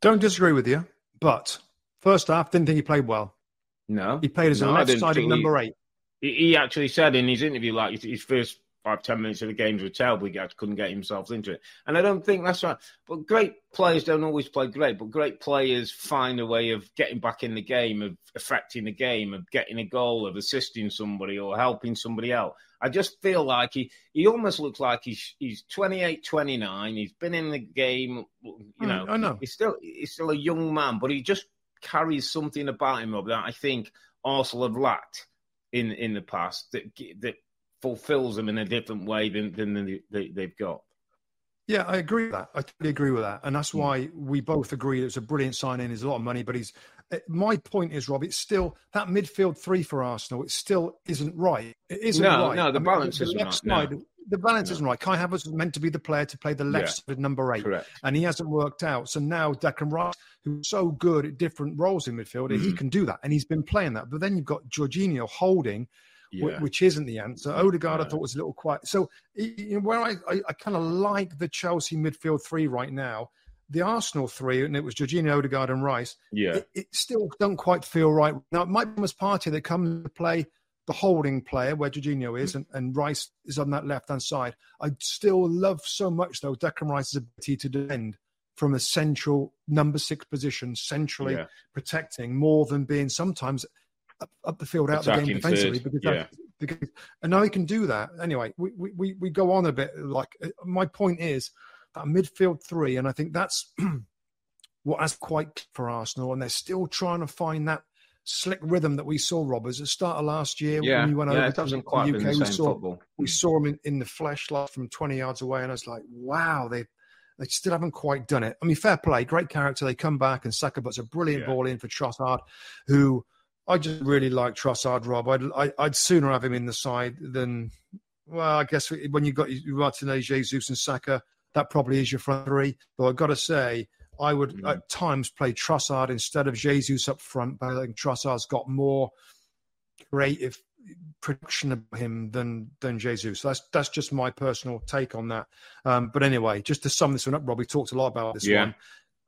Don't disagree with you, but first half didn't think he played well. No, he played as a no, left-sided number eight. He, he actually said in his interview, like his first five, ten minutes of the games were terrible. He couldn't get himself into it. And I don't think that's right. But great players don't always play great, but great players find a way of getting back in the game, of affecting the game, of getting a goal, of assisting somebody or helping somebody out. I just feel like he, he almost looks like he's he's 28, 29. He's been in the game, you know. I know. He's still he's still a young man, but he just carries something about him that I think Arsenal have lacked in in the past that that fulfills them in a different way than than they, they've got. Yeah, I agree with that. I totally agree with that, and that's why we both agree it's a brilliant signing. It's a lot of money, but he's. Eh, my point is, Rob, it's still that midfield three for Arsenal. It still isn't right. It isn't no, right. No, the balance isn't right. Side, no. The balance no. isn't right. Kai Havertz was meant to be the player to play the left yeah. side number eight, Correct. and he hasn't worked out. So now Declan Rice, who's so good at different roles in midfield, mm-hmm. he can do that, and he's been playing that. But then you've got Jorginho holding yeah. which isn't the answer. Odegaard, yeah. I thought was a little quiet. So you know, where I, I, I kind of like the Chelsea midfield three right now, the Arsenal three, and it was Jorginho, Odegaard, and Rice. Yeah, it, it still don't quite feel right. Now it might be Partey that comes to play the holding player where Jorginho is, and, and Rice is on that left hand side. I still love so much though Declan Rice's ability to defend from a central number six position, centrally yeah. protecting more than being sometimes up, up the field, out Attacking the game defensively. Because, yeah. because, and now he can do that. Anyway, we, we, we go on a bit. Like uh, my point is that midfield three, and I think that's *clears throat* what has quite for Arsenal, and they're still trying to find that slick rhythm that we saw Robbers at the start of last year yeah, when we went yeah, over to the UK. The we saw football. we saw him in, in the flesh like from 20 yards away, and I was like, wow, they they still haven't quite done it. I mean, fair play, great character. They come back and Saka puts a brilliant yeah. ball in for Trossard, who I just really like Trossard, Rob. I'd, I, would i would sooner have him in the side than, well, I guess when you've got Martinez, Jesus, and Saka, that probably is your front three. But I've got to say, I would mm. at times play Trossard instead of Jesus up front, but I think Trossard's got more creative production of him than than Jesus. That's that's just my personal take on that. Um, but anyway, just to sum this one up, Rob, we talked a lot about this yeah. one.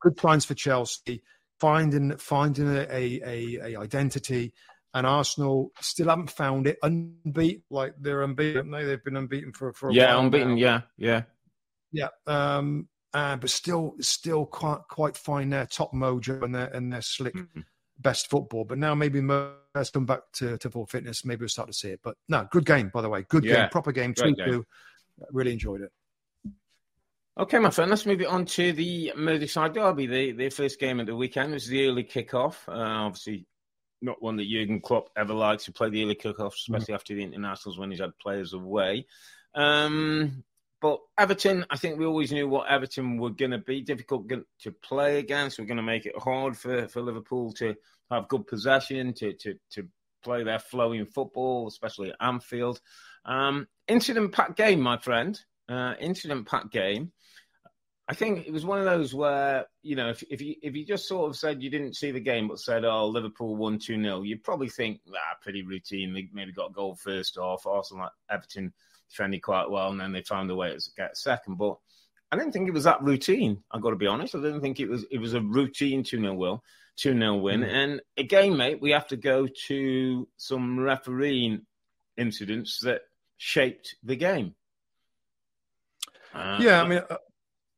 Good signs for Chelsea finding finding a, a, a identity. And Arsenal still haven't found it. Unbeaten, like they're unbeaten. They they've been unbeaten for for a yeah, while unbeaten. Now. Yeah, yeah, yeah. Um, uh, but still, still quite quite fine their top mojo and their and their slick mm-hmm. best football. But now maybe has come back to, to full fitness. Maybe we'll start to see it. But no, good game, by the way. Good yeah. game, proper game. 2 2. Really enjoyed it. Okay, my friend, let's move it on to the Merseyside Derby, the, the first game of the weekend. It was the early kick-off. Uh, obviously, not one that Jurgen Klopp ever likes to play the early kick-off, especially mm-hmm. after the internationals when he's had players away. Um, but Everton, I think we always knew what Everton were going to be difficult to play against. We're going to make it hard for, for Liverpool to have good possession, to, to, to play their flowing football, especially at Anfield. Um, incident packed game, my friend. Uh, incident packed game. I think it was one of those where you know if if you if you just sort of said you didn't see the game but said oh Liverpool won two 0 you'd probably think ah pretty routine they maybe got a goal first off Arsenal like Everton defended quite well and then they found a way to get second but I didn't think it was that routine I got to be honest I didn't think it was it was a routine two 0 will two 0 win mm. and again mate we have to go to some refereeing incidents that shaped the game. Uh, yeah, I mean, uh,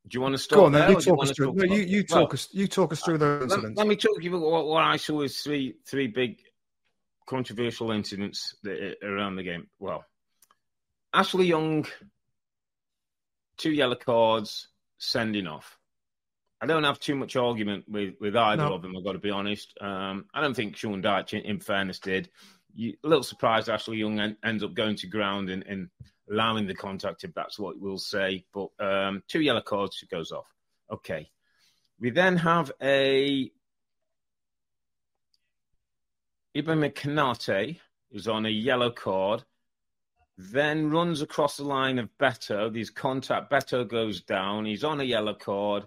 do you want to start? Go on, then. You talk us through. No, you, you talk well, us. You talk us through those incidents. Let, let me talk you about what, what, I saw as three three big controversial incidents that, around the game. Well, Ashley Young, two yellow cards, sending off. I don't have too much argument with, with either no. of them. I've got to be honest. Um, I don't think Sean Dyche, in, in fairness, did. You, a little surprised Ashley Young en, ends up going to ground and, and allowing the contact, if that's what we'll say. But um, two yellow cards, it goes off. Okay. We then have a Ibrahim Konate, who's on a yellow card, then runs across the line of Beto. These contact, Beto goes down. He's on a yellow card.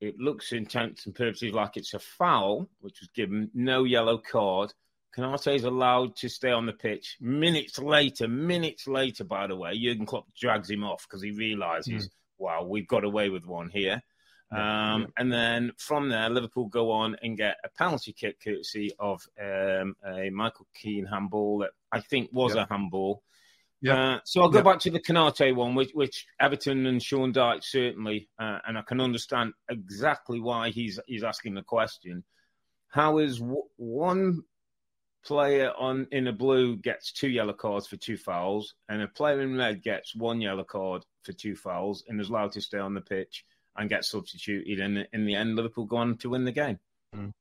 It looks intents and purposes like it's a foul, which was given no yellow card. Konate is allowed to stay on the pitch. Minutes later, minutes later, by the way, Jurgen Klopp drags him off because he realizes, mm. wow, we've got away with one here. Um, yeah. And then from there, Liverpool go on and get a penalty kick courtesy of um, a Michael Keane handball that I think was yeah. a handball. Yeah. Uh, so I'll go back to the Konate one, which, which, Everton and Sean Dyche certainly, uh, and I can understand exactly why he's he's asking the question. How is w- one player on in a blue gets two yellow cards for two fouls, and a player in red gets one yellow card for two fouls, and is allowed to stay on the pitch and get substituted. And in the end, Liverpool go on to win the game. Mm.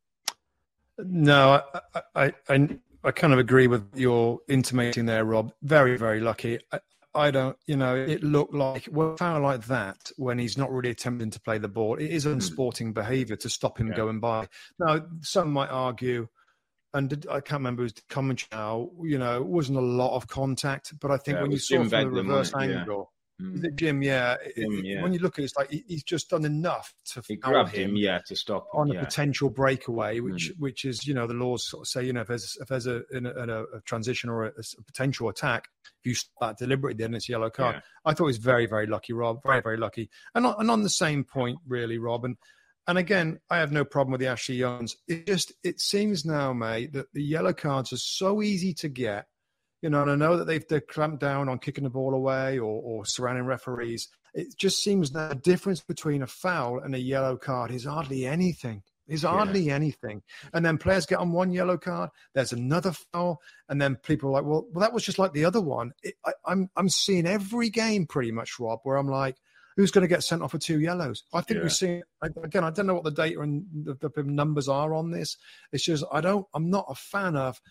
No, I, I, I, I, kind of agree with your intimating there, Rob. Very, very lucky. I, I don't, you know, it looked like well, a foul like that when he's not really attempting to play the ball. It is hmm. unsporting behaviour to stop him yeah. going by. Now, some might argue and did, I can't remember his commentary now. You know, it wasn't a lot of contact, but I think yeah, when you saw from the reverse angle, yeah. Jim, yeah, Jim, it, yeah, when you look at it, it's like he, he's just done enough to he grabbed him, him, yeah, to stop him, on a potential breakaway, which mm. which is you know the laws sort of say you know if there's if there's a, a, a transition or a, a, potential attack, if you start deliberately, then it's a yellow card. I thought he was very very lucky, Rob, very very lucky, and on, and on the same point, really, Rob, and and again, I have no problem with the Ashley Youngs. It just it seems now, mate, that the yellow cards are so easy to get. You know, and I know that they've they're clamped down on kicking the ball away or, or surrounding referees. It just seems that the difference between a foul and a yellow card is hardly anything. Is hardly yeah. anything. And then players get on one yellow card. There's another foul, and then people are like, "Well, well, that was just like the other one." It, I, I'm I'm seeing every game pretty much, Rob, where I'm like, who's going to get sent off for two yellows? I think yeah. we've seen again. I don't know what the data and the, the, numbers are on this. It's just I don't. I'm not a fan of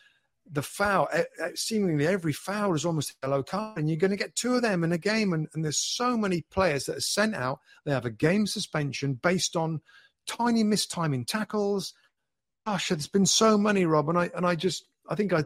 the foul. Seemingly every foul is almost a yellow card, and you're going to get two of them in a game. And, and there's so many players that are sent out. They have a game suspension based on tiny mistiming tackles. Gosh, there's been so many, Rob, and I and I just I think I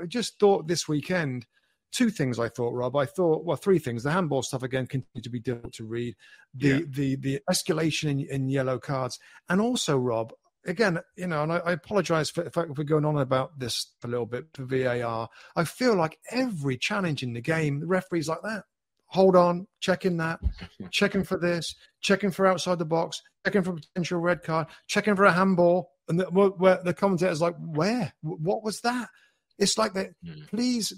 I just thought this weekend two things I thought, Rob. I thought, well, three things. The handball stuff again continued to be difficult to read. The yeah. the the escalation in, in yellow cards, and also, Rob, again, you know, and I, I apologize for if, we're going on about this a little bit for VAR. I feel like every challenge in the game, the referees like that. Hold on, checking that, *laughs* checking for this, checking for outside the box, checking for potential red card, checking for a handball, and the, where the commentator's like, "Where? What was that?" It's like that. Mm. Please,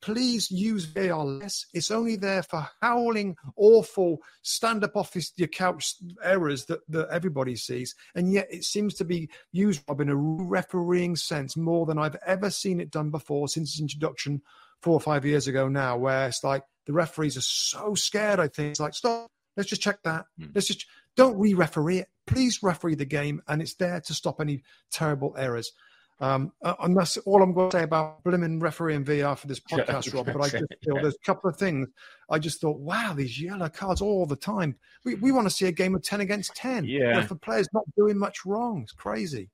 please use VAR less. It's only there for howling, awful, stand up off your couch errors that, that everybody sees. And yet it seems to be used, Rob, in a refereeing sense more than I've ever seen it done before since its introduction four or five years ago now, where it's like the referees are so scared. I think it's like, stop, let's just check that. Mm. Let's just don't re referee it. Please referee the game, and it's there to stop any terrible errors. Um, uh, and that's all I'm going to say about blimmin' referee and VAR for this *laughs* podcast, Rob. But I just feel there's a couple of things. I just thought, wow, these yellow cards all the time. We, we want to see a game of 10 against 10. Yeah. If the player's not doing much wrong. It's crazy.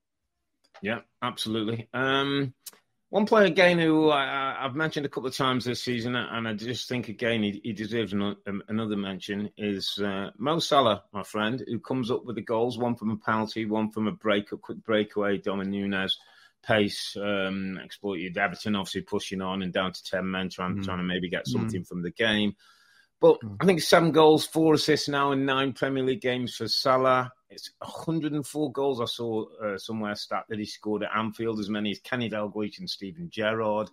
Yeah, absolutely. Um, one player again who I, have mentioned a couple of times this season, and I just think again he, he deserves an, um, another mention, is uh, Mo Salah, my friend, who comes up with the goals, one from a penalty, one from a break, a quick breakaway, Darwin Nunez pace um, exploited. Everton obviously pushing on and down to 10 men, trying, mm. trying to maybe get something mm. from the game. But mm. I think seven goals, four assists now in nine Premier League games for Salah. It's 104 goals I saw uh, somewhere stat that he scored at Anfield, as many as Kenny Dalglish and Steven Gerrard.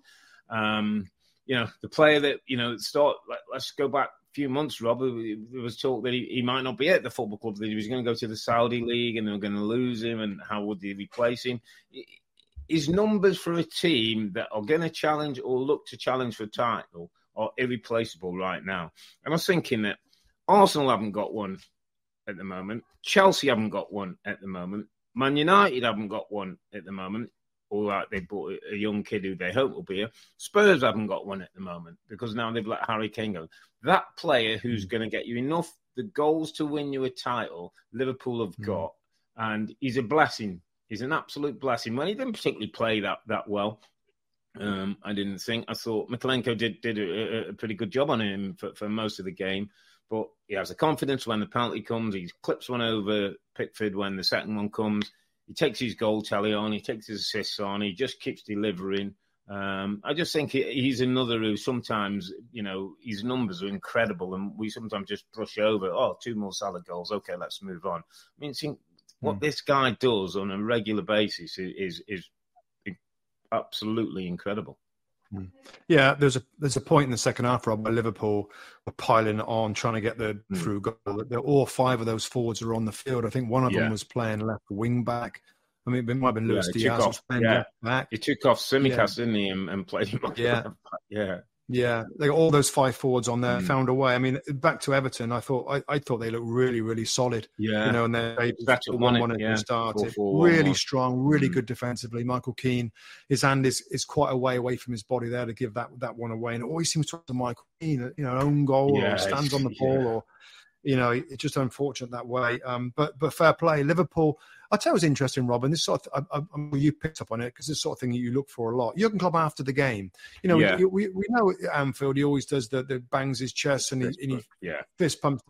Um, you know, the player that, you know, start, let, us go back a few months, Rob. There was talk that he, he might not be at the football club, that he was going to go to the Saudi League and they were going to lose him, and how would they replace him? His numbers for a team that are going to challenge or look to challenge for title are irreplaceable right now. And I was thinking that Arsenal haven't got one at the moment. Chelsea haven't got one at the moment. Man United haven't got one at the moment. All right, they bought a young kid who they hope will be here. Spurs haven't got one at the moment because now they've let Harry Kane go. That player who's mm. going to get you enough the goals to win you a title, Liverpool have mm. got, and he's a blessing He's an absolute blessing. When he didn't particularly play that that well, um, I didn't think. I thought Mykolenko did did a, a, pretty good job on him for, for most of the game. But he has the confidence when the penalty comes. He clips one over Pickford when the second one comes. He takes his goal tally on. He takes his assists on. He just keeps delivering. Um, I just think he's another who sometimes, you know, his numbers are incredible, and we sometimes just brush over. Oh, two more Salah goals. Okay, let's move on. I mean, what mm. this guy does on a regular basis is is, is absolutely incredible. Mm. Yeah, there's a there's a point in the second half, Rob, where Liverpool were piling on, trying to get the mm. through goal. All five of those forwards are on the field. I think one of yeah. them was playing left wing back. I mean, it might have been Luis yeah, Diaz playing yeah. left back. He took off Tsimikas, yeah. didn't he, and, and played him. Yeah, yeah. Yeah, they got all those five forwards on there, mm. found a way. I mean, back to Everton, I thought I, I thought they looked really, really solid. Yeah, you know, and they one one at the start, really strong, really mm. good defensively. Michael Keane, his hand is is quite a way away from his body there to give that that one away, and it always seems to Michael Keane, you know, own goal yeah, or stands on the ball yeah. or you know, it's just unfortunate that way. Um, but but fair play. Liverpool, I tell you, was interesting, Robin. This sort of I, I, you picked up on it because this sort of thing you look for a lot. Jurgen Klopp after the game, you know, yeah. we, we, know at Anfield he always does the, the bangs his chest and he, and he yeah. fist pumps.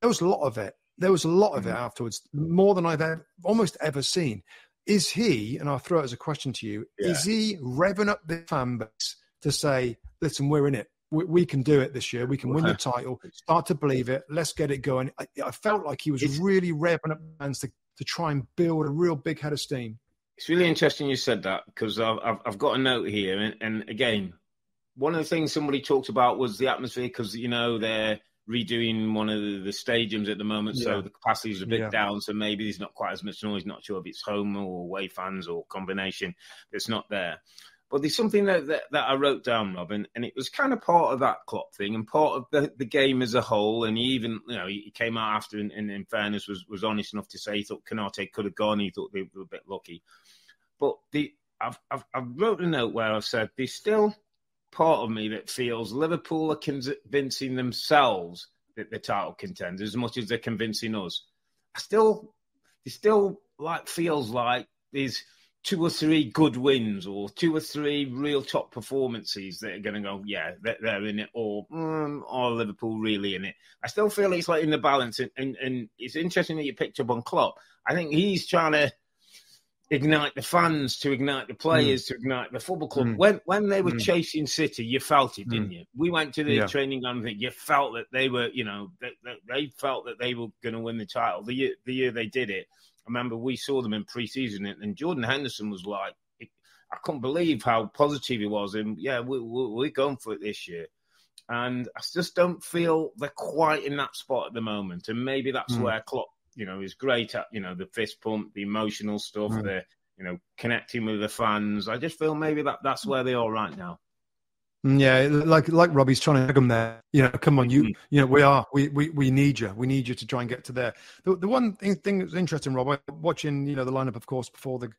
There was a lot of it. There was a lot of mm-hmm. it afterwards, more than I've ever, almost ever seen. Is he? And I'll throw it as a question to you: yeah. Is he revving up the fan base to say, "Listen, we're in it we, we, can do it this year. We can win the title. Start to believe it. Let's get it going. I, I felt like he was it's, really revving up plans to, to try and build a real big head of steam. It's really interesting you said that because I've, I've, I've, got a note here. And, and, again, one of the things somebody talked about was the atmosphere because, you know, they're redoing one of the, the stadiums at the moment. Yeah. So the capacity is a bit yeah. down. So maybe there's not quite as much noise. Not sure if it's home or away fans or combination that's not there. But there's something that, that, that, I wrote down, Robin, and it was kind of part of that Klopp thing and part of the, the game as a whole. And he even, you know, he came out after, and, and in fairness, was, was honest enough to say he thought Konate could have gone. He thought they were a bit lucky. But the I've, I've, I've wrote a note where I've said there's still part of me that feels Liverpool are convincing themselves that they're title contenders as much as they're convincing us. I still, it still like feels like there's – two or three good wins or two or three real top performances that are going to go, yeah, they're, they're in it, or mm, are Liverpool really in it? I still feel it's like in the balance, and, and, and it's interesting that you picked up on Klopp. I think he's trying to ignite the fans, to ignite the players, mm. to ignite the football club. Mm. When when they were mm. chasing City, you felt it, didn't mm. you? We went to the yeah. training ground and you felt that they were, you know, they, they felt that they were going to win the title. The year, the year they did it, remember we saw them in preseason, and Jordan Henderson was like, I couldn't believe how positive he was. And yeah, we, we, we're going for it this year. And I just don't feel they're quite in that spot at the moment. And maybe that's mm. where Klopp, you know, is great at, you know, the fist pump, the emotional stuff, mm. the, you know, connecting with the fans. I just feel maybe that that's where they are right now. Yeah, like like Robbie's trying to hug them there. You know, come on, you mm-hmm. you know, we are we, we we need you. We need you to try and get to there. The, the one thing, thing that's interesting, Rob, watching you know the lineup, of course, before the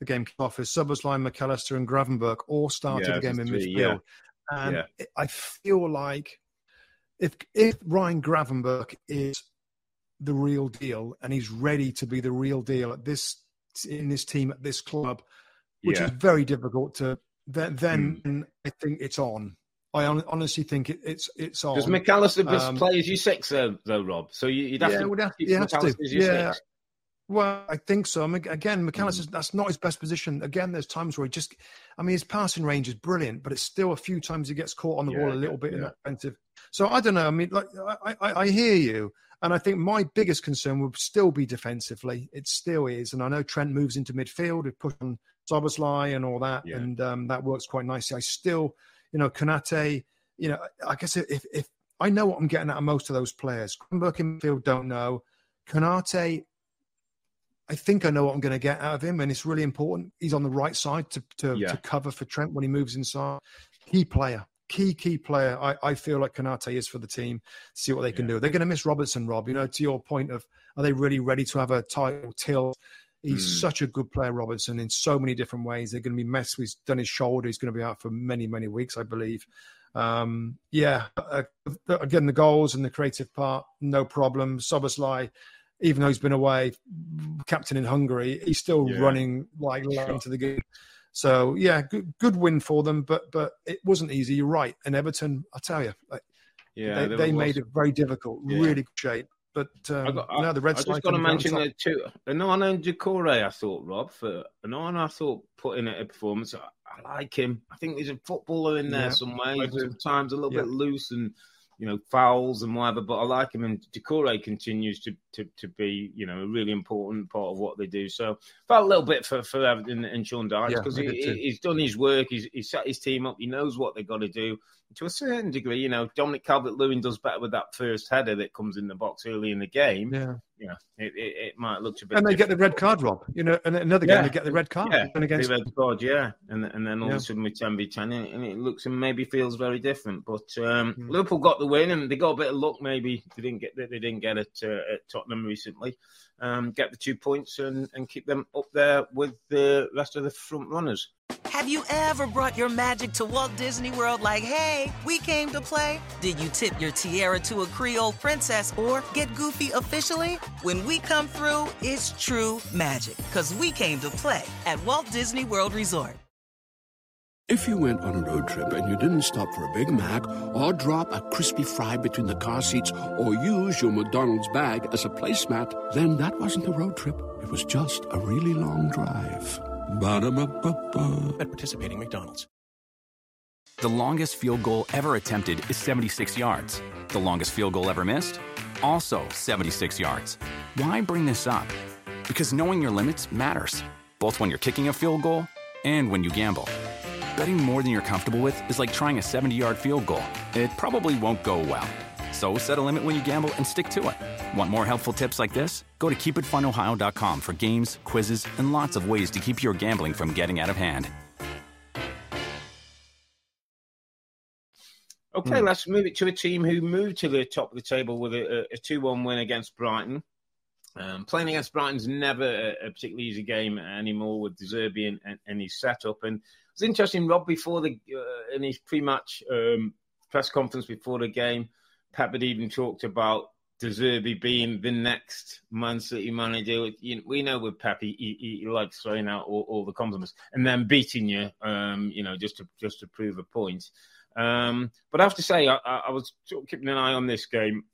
the game kicked off is Szoboszlai, Mac Allister, and Gravenberch all started yeah, the game in midfield, yeah. and yeah. I feel like if if Ryan Gravenberch is the real deal and he's ready to be the real deal at this in this team at this club, which is very difficult to then then mm. I think it's on. I honestly think it, it's it's on. Does Mac Allister um, play as your six though, though, Rob? So you, would have yeah, to. Would have, he has to. Yeah. Six. Well, I think so. again, Mac Allister, mm. that's not his best position. Again, there's times where he just, I mean, his passing range is brilliant, but it's still a few times he gets caught on the yeah, ball a little bit yeah. offensive. So I don't know. I mean, like, I, I, I hear you. And I think my biggest concern would still be defensively. It still is. And I know Trent moves into midfield, we push on Szoboszlai and all that, yeah. and um, that works quite nicely. I still, you know, Konate, you know, I guess if, if I know what I'm getting out of most of those players, Gravenberch in Field don't know. Konate, I think I know what I'm going to get out of him, and it's really important. He's on the right side to to, yeah. to cover for Trent when he moves inside. Key player, key key player. I, I feel like Konate is for the team. See what they can yeah. do. They're going to miss Robertson, Rob. You know, to your point of are they really ready to have a title till He's mm. such a good player, Robertson, in so many different ways. They're going to be messed with. He's done his shoulder. He's going to be out for many, many weeks, I believe. Um, yeah, uh, again, the goals and the creative part, no problem. Szoboszlai, even though he's been away, captain in Hungary, he's still yeah. running like sure. into the game. So yeah, good, good win for them, but but it wasn't easy. You're right. And Everton, I tell you, like, yeah, they, they made it very difficult. Yeah. Really good shape. But um, got, no, the Reds. I just got to mention the two, Onana and Doucouré. I thought Rob for Onana. I thought putting in a performance. I, I, like him. I think there's a footballer in there yeah, somewhere. Sometimes a little yeah. bit loose and you know, fouls and whatever. But I like him, and Doucouré continues to, to, to be, you know, a really important part of what they do. So felt a little bit for for Everton and Sean Dyche because yeah, he, he's done his work. He's, he's set his team up. He knows what they've got to do to a certain degree. You know, Dominic Calvert-Lewin does better with that first header that comes in the box early in the game. Yeah yeah, it, it, it, might look a bit. And they get the red card, Rob. You know, and another game yeah. they get the red card. Yeah, and against... the red card, yeah, and and then all yeah. of a sudden we 10 v 10, and it looks and maybe feels very different. But um, mm. Liverpool got the win, and they got a bit of luck. Maybe they didn't get they didn't get it uh, at Tottenham recently. Um, get the two points and, and keep them up there with the rest of the front runners. Have you ever brought your magic to Walt Disney World like, hey, we came to play? Did you tip your tiara to a Creole princess or get goofy officially? When we come through, it's true magic because we came to play at Walt Disney World Resort. If you went on a road trip and you didn't stop for a Big Mac or drop a crispy fry between the car seats or use your McDonald's bag as a placemat, then that wasn't a road trip. It was just a really long drive. Ba-da-ba-ba-ba. At participating McDonald's. The longest field goal ever attempted is 76 yards. The longest field goal ever missed? Also 76 yards. Why bring this up? Because knowing your limits matters, both when you're kicking a field goal and when you gamble. Betting more than you're comfortable with is like trying a 70 yard field goal. It probably won't go well. So set a limit when you gamble and stick to it. Want more helpful tips like this? Go to keepitfunohio.com for games, quizzes, and lots of ways to keep your gambling from getting out of hand. Okay, hmm. let's move it to a team who moved to the top of the table with a, a 2 1 win against Brighton. Um, playing against Brighton's never a, a, particularly easy game anymore with De Zerbi and, and, and, his setup. And it's interesting, Rob, before the uh, in his pre-match um, press conference before the game, Pep had even talked about De Zerbi being the next Man City manager. we know with Pep, he, he, he likes throwing out all, all, the compliments and then beating you, um, you know, just to just to prove a point. Um, but I have to say, I, I was keeping an eye on this game,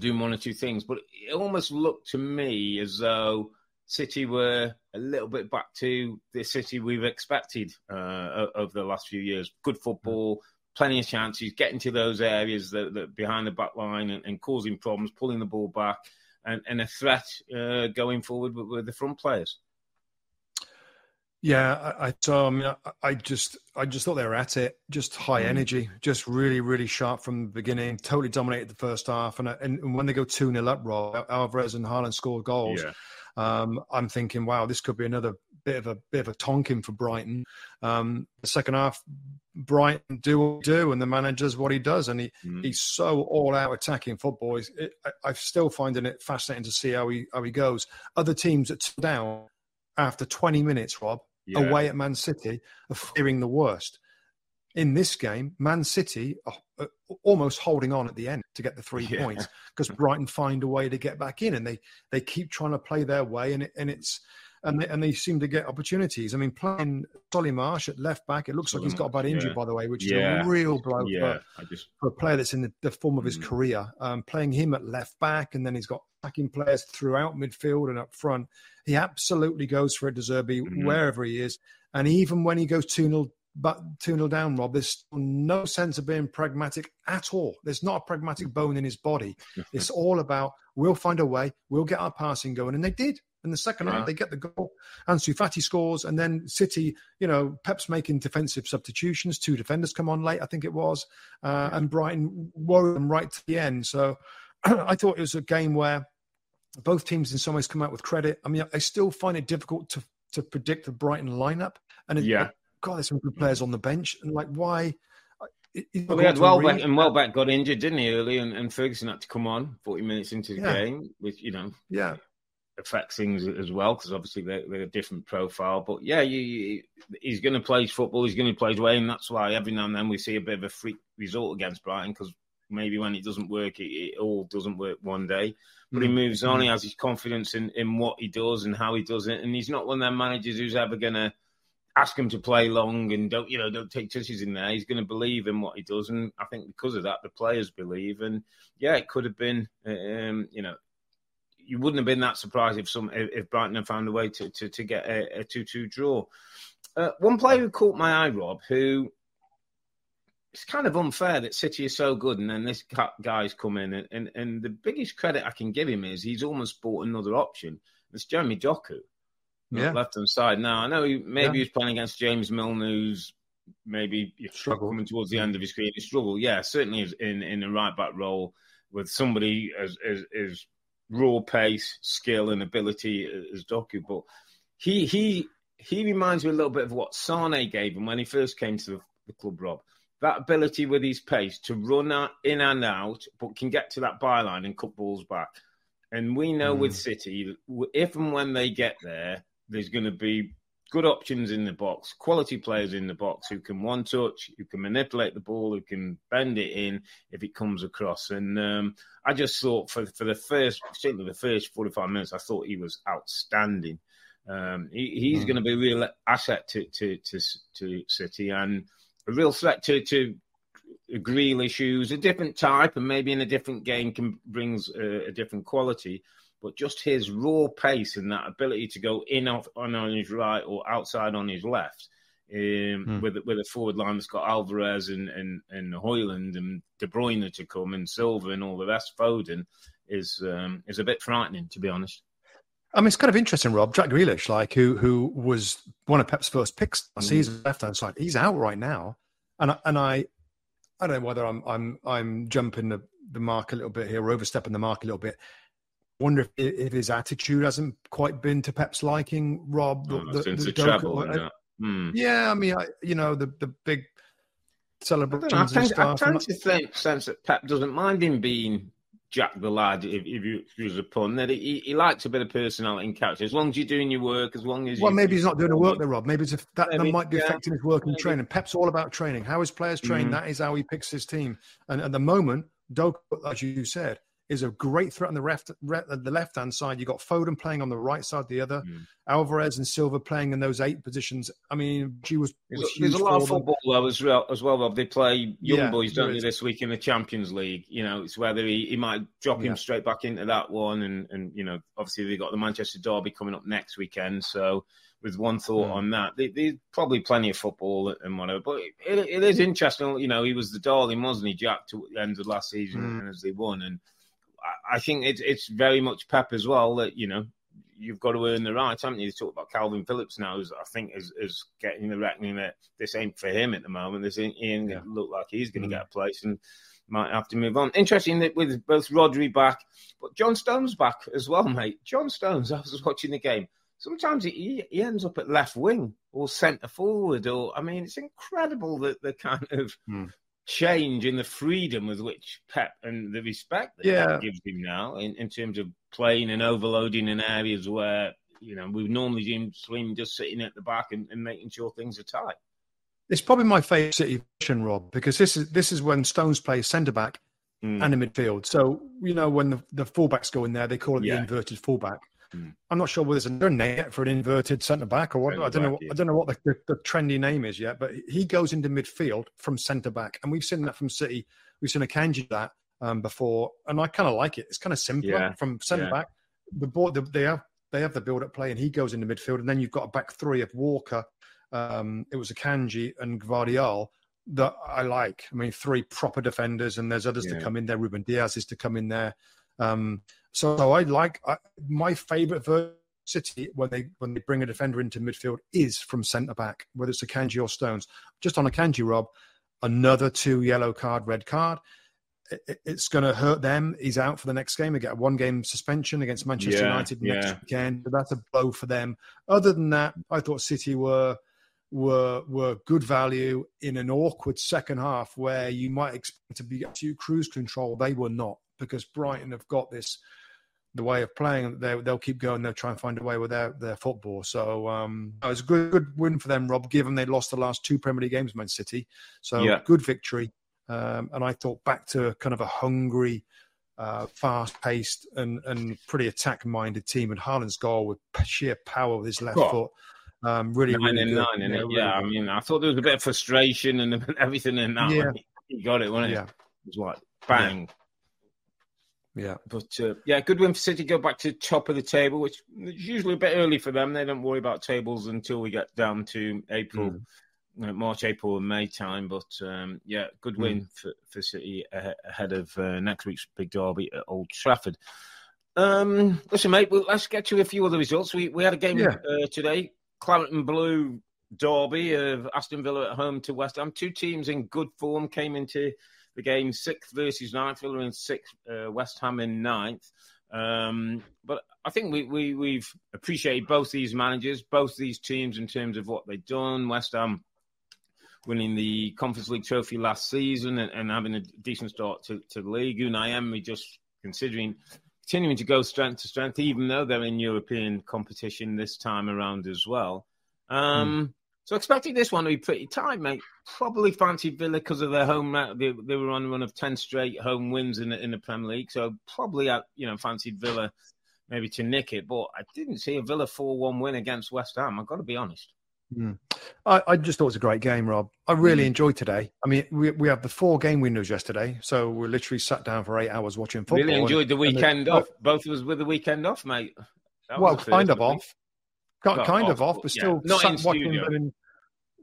doing one or two things, but it almost looked to me as though City were a little bit back to the City we've expected uh, over the last few years. Good football, plenty of chances, getting to those areas that, that behind the back line and, and, causing problems, pulling the ball back, and, and a threat uh, going forward with, with, the front players. Yeah, I, I saw. I mean, I, I, just, I just thought they were at it. Just high mm. energy, just really, really sharp from the beginning. Totally dominated the first half, and and when they go two 0 up, Rob Alvarez and Haaland scored goals. Yeah. Um, I'm thinking, wow, this could be another bit of a bit of a tonking for Brighton. Um, the second half, Brighton do what do, and the manager does what he does, and he mm. he's so all out attacking football. It, I, I'm still finding it fascinating to see how he how he goes. Other teams that down after 20 minutes, Rob, yeah. away at Man City, are fearing the worst. In this game, Man City are almost holding on at the end to get the three *laughs* yeah. points because Brighton find a way to get back in, and they they keep trying to play their way, and it, and it's and they, and they seem to get opportunities. I mean, playing Solly March at left back, it looks like he's got a bad injury, yeah. by the way, which is a real blow yeah. for, just... for, a player that's in the, the form of his mm. career. Um, playing him at left back, and then he's got attacking players throughout midfield and up front. He absolutely goes for it, De Zerbi, mm-hmm. wherever he is. And even when he goes 2 0 but 2 0 down, Rob, there's no sense of being pragmatic at all. There's not a pragmatic bone in his body. *laughs* it's all about we'll find a way, we'll get our passing going. And they did. In the second yeah. half, they get the goal. Ansu Fati scores, and then City, you know, Pep's making defensive substitutions. Two defenders come on late, I think it was, uh, and Brighton worried them right to the end. So *clears throat* I thought it was a game where both teams, in some ways, come out with credit. I mean, I still find it difficult to to predict the Brighton lineup, and it, yeah, God, there's some good players on the bench, and like why. Well, we had Welbeck, and Welbeck got injured, didn't he, early, and, and Ferguson had to come on 40 minutes into the yeah. game, which you know, yeah, affects things as well because obviously they're, they're, a different profile. But yeah, you, you, he's going to play his football. He's going to play his way, and that's why every now and then we see a bit of a freak result against Brighton because maybe when it doesn't work, it, it, all doesn't work one day. But mm. he moves on. Mm. He has his confidence in, in what he does and how he does it, and he's not one of them managers who's ever going to ask him to play long and don't you know don't take touches in there. He's going to believe in what he does, and I think because of that, the players believe. And yeah, it could have been, um, you know, you wouldn't have been that surprised if some if Brighton had found a way to to, to get a, a two two draw. Uh, one player who caught my eye, Rob, who it's kind of unfair that City is so good and then this guy's come in and, and, and the biggest credit I can give him is he's almost bought another option. It's Jeremy Doku, yeah. left hand side. Now I know he, maybe yeah. he's playing against James Milner, who's maybe struggle coming towards the end of his career. He struggle, yeah, certainly in in a right back role with somebody as as, as raw pace, skill, and ability as Doku. But he he he reminds me a little bit of what Sane gave him when he first came to the, the club. Rob that ability with his pace to run out, in and out, but can get to that byline and cut balls back. And we know mm. with City, if and when they get there, there's going to be good options in the box, quality players in the box who can one touch, who can manipulate the ball, who can bend it in if it comes across. And um, I just thought for for the first, certainly the first 45 minutes, I thought he was outstanding. Um, he, he's mm. going to be a real asset to, to, to, to City and a real threat to, to Grealish, who's a different type and maybe in a different game can brings a, a different quality but just his raw pace and that ability to go in off on, on his right or outside on his left. Um, mm. with with a forward line that's got Alvarez and and and Haaland and De Bruyne to come and Silva and all the rest, Foden is um, is a bit frightening to be honest. I mean, it's kind of interesting, Rob. Jack Grealish, like who who was one of Pep's first picks last mm. season, left hand side. He's out right now, and I, and I I don't know whether I'm I'm I'm jumping the, the mark a little bit here, or overstepping the mark a little bit wonder if, if, his attitude hasn't quite been to Pep's liking, Rob. Oh, the, since the, the trouble, uh, mm. yeah, I mean, I, you know, the the big celebrations I, I tend, stuff. I tend to think, sense that Pep doesn't mind him being Jack the lad, if, if you use a pun, that he, he likes a bit of personality and character. As long as you're doing your work, as long as well, maybe he's not doing the work there, Rob. Maybe it's a, that, maybe, that might be yeah, affecting his work and maybe. training. Pep's all about training. How his players train, mm. that is how he picks his team. And at the moment, Doku, as you said, is a great threat on the left, the left hand side. You got Foden playing on the right side, the other mm. Alvarez and Silva playing in those eight positions. I mean, she was. was there's, a lot of football though as well. As well, Rob. They play young yeah, boys, don't they, this week in the Champions League? You know, it's whether he, he might drop him straight back into that one, and and you know, obviously they've got the Manchester Derby coming up next weekend, so with one thought mm. on that. There's probably plenty of football and whatever, but it, it is interesting. You know, he was the darling, wasn't he, Jack, to the end of last season mm. as they won, and I think it's it's very much Pep as well that you know you've got to earn the right, haven't you? You talk about Kalvin Phillips now, who's, I think is, is getting the reckoning that this ain't for him at the moment. This ain't, ain't yeah. look like he's going to mm. get a place and might have to move on. Interesting that with both Rodri back, but John Stones back as well, mate. John Stones, *laughs* I was watching the game. Sometimes he, he ends up at left wing or centre forward, or I mean, it's incredible that the kind of mm change in the freedom with which Pep and the respect that yeah. Pep gives him now in, in terms of playing and overloading in areas where you know we've normally seen Swin just sitting at the back and, and, making sure things are tight. It's probably my favourite City position, Rob, because this is this is when Stones plays centre back mm. and in midfield. So you know when the, the fullbacks go in there, they call it yeah. the inverted fullback. Mm. I'm not sure whether there's a name for an inverted centre back or what. Centre I don't back, know. Yeah. I don't know what the, the, the, trendy name is yet. But he goes into midfield from centre back, and we've seen that from City. We've seen Akanji that um, before, and I kind of like it. It's kind of simpler yeah. from centre yeah. back. The board the, they have they have the build up play, and he goes into midfield, and then you've got a back three of Walker. Um, it was Akanji and Gvardiol that I like. I mean, three proper defenders, and there's others to come in there. Ruben Dias is to come in there. Um, so, I like I, my favourite City when they when they bring a defender into midfield is from centre back, whether it's a Akanji or Stones. Just on a Akanji, Rob, another two yellow card, red card. It, it's going to hurt them. He's out for the next game. They get a one game suspension against Manchester yeah, United next yeah. weekend. So that's a blow for them. Other than that, I thought City were were were good value in an awkward second half where you might expect to be to cruise control. They were not because Brighton have got this the way of playing. They they'll keep going. They'll try and find a way with their their football. So um, it was a good good win for them, Rob. Given they lost the last two Premier League games, Man City. So yeah. good victory. Um, and I thought back to kind of a hungry, uh, fast-paced and and pretty attack-minded team. And Haaland's goal with sheer power with his left foot. Um, really, nine really and good. nine, yeah, really yeah. I mean, I thought there was a bit of frustration and *laughs* everything in that. Yeah. He got it, wasn't it? Yeah. It was like bang, yeah. But uh, yeah, good win for City. Go back to top of the table, which is usually a bit early for them. They don't worry about tables until we get down to April, mm. uh, March, April, and May time. But um, yeah, good win mm. for, for City ahead of uh, next week's big derby at Old Trafford. Um, listen, mate, well, let's get to a few other results. We we had a game yeah. Uh, today, Claret and Blue derby of Aston Villa at home to West Ham. Two teams in good form came into the game sixth versus ninth. Villa in sixth, uh, West Ham in ninth. Um, but I think we, we, we've appreciated both these managers, both these teams in terms of what they've done. West Ham winning the Conference League trophy last season and, and having a decent start to, to the league. Unai Emery just considering continuing to go strength to strength, even though they're in European competition this time around as well. Um, mm. So expecting this one to be pretty tight, mate. Probably fancied Villa because of their home. They, they were on a run of ten straight home wins in the, in the Premier League, so probably uh, you know fancied Villa maybe to nick it. But I didn't see a Villa four-one win against West Ham. I've got to be honest. Mm. I, I, just thought it was a great game, Rob. I really mm. enjoyed today. I mean, we, we have the four game windows yesterday, so we literally sat down for eight hours watching football. Really enjoyed the weekend off. Both of us with the weekend off, mate. well, kind of off. Kind, kind of off, but still yeah. not in studio. In,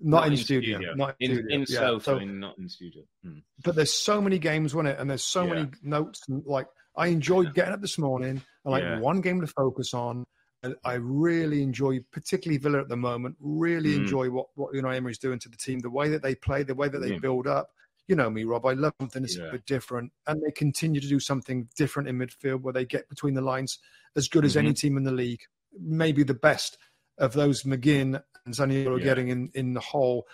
not, not, in, in studio. studio. Not in, studio. in yeah. So, not in studio. Hmm. But there's so many games, wasn't it? And there's so yeah. many notes. And like I enjoyed getting up this morning and like yeah. one game to focus on. And I really enjoy, particularly Villa at the moment. Really mm. enjoy what what Unai Emery is doing to the team, the way that they play, the way that they build up. You know me, Rob. I love something that's a bit different, and they continue to do something different in midfield where they get between the lines as good as mm-hmm. any team in the league, maybe the best of those McGinn and Zaniolo yeah. getting in, in the hole.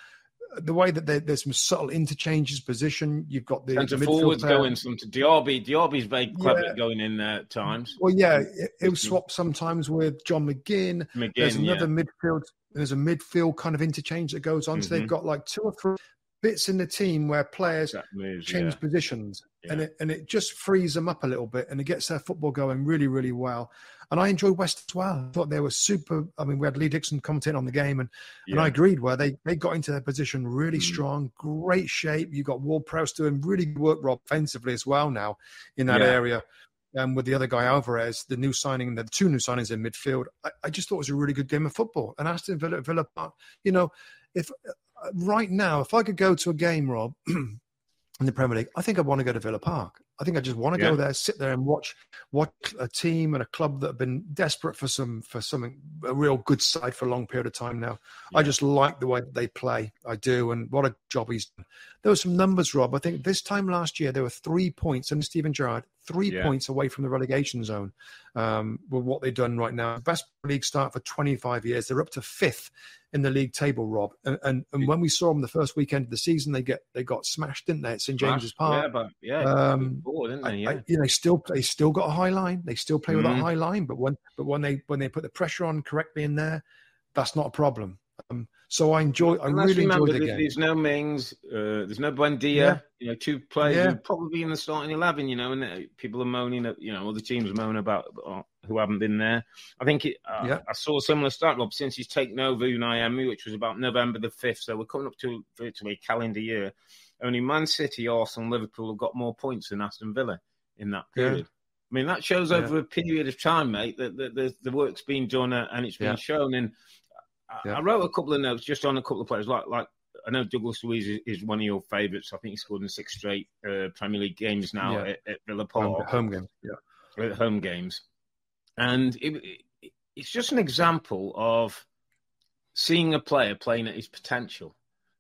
The way that there's some subtle interchanges position, you've got the centre forwards going some to Diaby. Diaby's very clever yeah. going in there at times. Well, yeah, it, will swap sometimes with John McGinn. McGinn there's another yeah. midfield. There's a midfield kind of interchange that goes on. Mm-hmm. So they've mm-hmm. got like two or three bits in the team where players moves, change yeah. positions yeah. and it and it just frees them up a little bit and it gets their football going really really well and I enjoyed West as well I thought they were super I mean we had Lee Dixon commenting on the game and yeah. and I agreed where they they got into their position really mm. strong great shape you got Ward Prowse doing really good work Rob offensively as well now in that area um, with the other guy Alvarez, the new signing, the two new signings in midfield. I, I, just thought it was a really good game of football. And Aston Villa, Villa you know, if right now, if I could go to a game, Rob, *clears throat* in the Premier League, I think I'd want to go to Villa Park. I think I just want to Yeah. go there, sit there, and watch watch a team and a club that have been desperate for some for something a real good side for a long period of time now. I just like the way that they play. I do, and what a job he's done. There were some numbers, Rob. I think this time last year there were three points under Steven Gerrard, three Yeah. points away from the relegation zone. Um, with what they've done right now, best league start for 25 years. They're up to fifth in the league table, Rob. And and, and when we saw them the first weekend of the season, they get they got smashed, didn't they, at St James's Park? Yeah, but yeah, Um, before, didn't I, they? I, Yeah. you know, still they still got a high line. They still play with that Mhm. high line, but when but when they when they put the pressure on correctly in there, that's not a problem. Um, so I enjoy. I really remember enjoyed the that game. There's no Mings, uh, there's no Buendia. Yeah. You know, two players Yeah. probably in the starting eleven. You know, and uh, people are moaning at you know other teams moan about uh, who haven't been there. I think it, uh, Yeah. I saw a similar start, Rob, since he's taken over Unai Emery, which was about November the fifth. So we're coming up to virtually a calendar year. Only Man City, Arsenal, Liverpool have got more points than Aston Villa in that period. I mean, that shows over a period of time, mate, that, that the, the work's been done uh, and it's been shown. And Yeah. I wrote a couple of notes just on a couple of players, like like I know Douglas Luiz is, is one of your favourites. I think he scored in six straight uh, Premier League games now Yeah. at, at Villa home, Park, home game. Yeah. at home games, and it, it, it's just an example of seeing a player playing at his potential.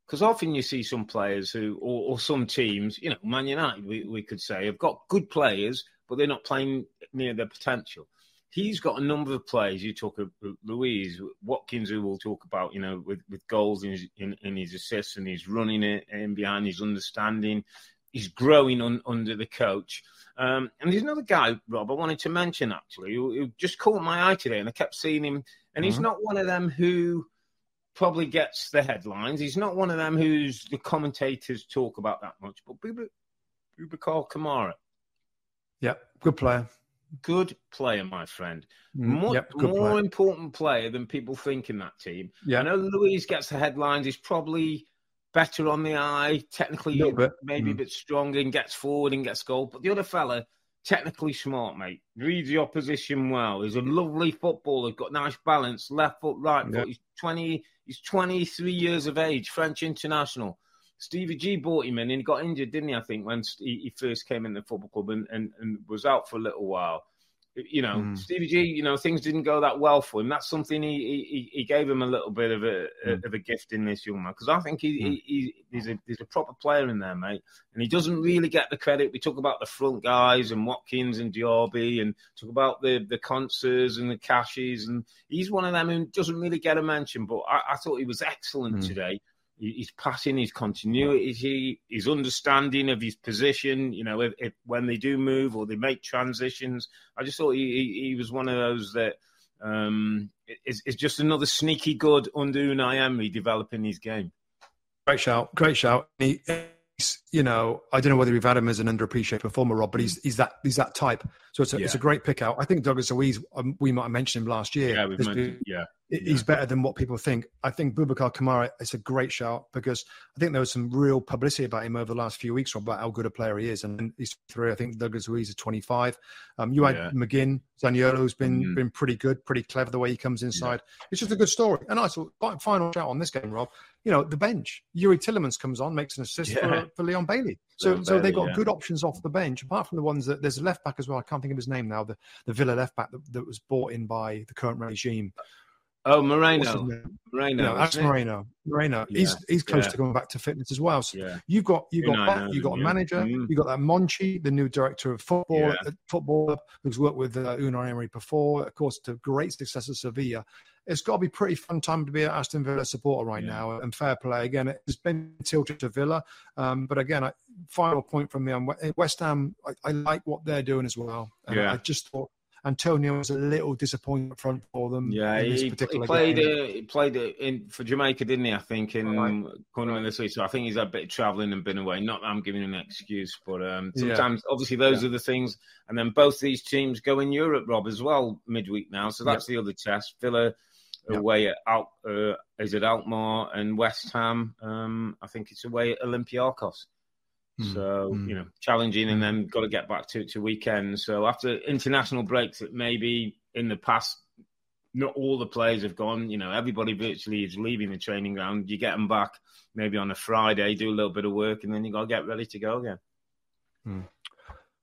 Because often you see some players who, or, or some teams, you know, Man United, we, we could say, have got good players, but they're not playing near their potential. He's got a number of players. You talk of Luiz Watkins, who we'll talk about, you know, with, with goals in his, in, in his assists and he's running it in behind his understanding. He's growing un, under the coach. Um, and there's another guy, Rob, I wanted to mention actually, who, who just caught my eye today, and I kept seeing him. And he's Mhm. not one of them who probably gets the headlines. He's not one of them who's the commentators talk about that much. But Boubacar Kamara, Yeah, good player. Good player, my friend. Mm, More, yep, more player. important player than people think in that team. Yeah. I know Luiz gets the headlines. He's probably better on the eye, technically bit. maybe a Mm. bit stronger and gets forward and gets goal. But the other fella, technically smart, mate. Reads the opposition well. He's a lovely footballer. Got nice balance, left foot, right foot. He's twenty. He's twenty three years of age, French international. Stevie G bought him in and he got injured, didn't he? I think when he, he first came in the football club and, and, and was out for a little while. You know, Mm. Stevie G. You know, things didn't go that well for him. That's something he he, he gave him a little bit of a, Mm. of a gift in this young man because I think he, Mm. he, he he's a he's a proper player in there, mate. And he doesn't really get the credit. We talk about the front guys and Watkins and Diaby and talk about the the Konsas and the Cashes and he's one of them who doesn't really get a mention. But I, I thought he was excellent Mm. today. His passing, his continuity, his understanding of his position. You know, if, if when they do move or they make transitions, I just thought he, he, he was one of those that um, is, is just another sneaky good under Unai Emery developing his game. great shout, great shout. He, he's, you know, I don't know whether we've had him as an underappreciated performer, Rob, but he's he's that he's that type. So it's a, it's a great pick out. I think Douglas Luiz, um, we might have mentioned him last year. Yeah, we've mentioned, been- yeah. He's better than what people think. I think Boubacar Kamara is a great shout because I think there was some real publicity about him over the last few weeks Rob, about how good a player he is. And he's three. I think Douglas Luiz is 25. Um, you had Yeah. McGinn, Zaniolo's been Mhm. been pretty good, pretty clever the way he comes inside. It's just a good story. And I thought, final shout on this game, Rob. You know, the bench. Youri Tielemans comes on, makes an assist Yeah. for, for Leon Bailey. *laughs* So, Leon so they've got yeah. good options off the bench, apart from the ones that there's a left back as well. I can't think of his name now. The the Villa left back that, that was bought in by the current regime. Oh, Moreno. Moreno. No, that's? Moreno. Moreno. He's Yeah, he's close yeah. to coming back to fitness as well. So Yeah. you've got you've got Unai that, knows you got a manager, Mm. you got that Monchi, the new director of football, uh, football who's worked with uh, Unai Emery before. Of course, to great success at Sevilla. It's got to be pretty fun time to be an Aston Villa supporter right now. And fair play again. It's been tilted to Villa, um, but again, I, final point from me on West Ham. I, I like what they're doing as well. And Yeah. I just thought. Antonio was a little disappointed front for them. Yeah, in he, he played. Uh, he played in for Jamaica, didn't he? I think in Right. Cornwall this week. So I think he's had a bit of travelling and been away. Not that I'm giving an excuse, but um, Yeah. sometimes, obviously, those are the things. And then both these teams go in Europe, Rob, as well midweek now. So that's the other test. Villa Yeah. away at Al, uh, is it Alkmaar and West Ham? Um, I think it's away at Olympiacos. Mm, So mm. you know, challenging, and then got to get back to to weekends. So after international breaks, that maybe in the past, not all the players have gone. You know, everybody virtually is leaving the training ground. You get them back maybe on a Friday, do a little bit of work, and then you got to get ready to go again.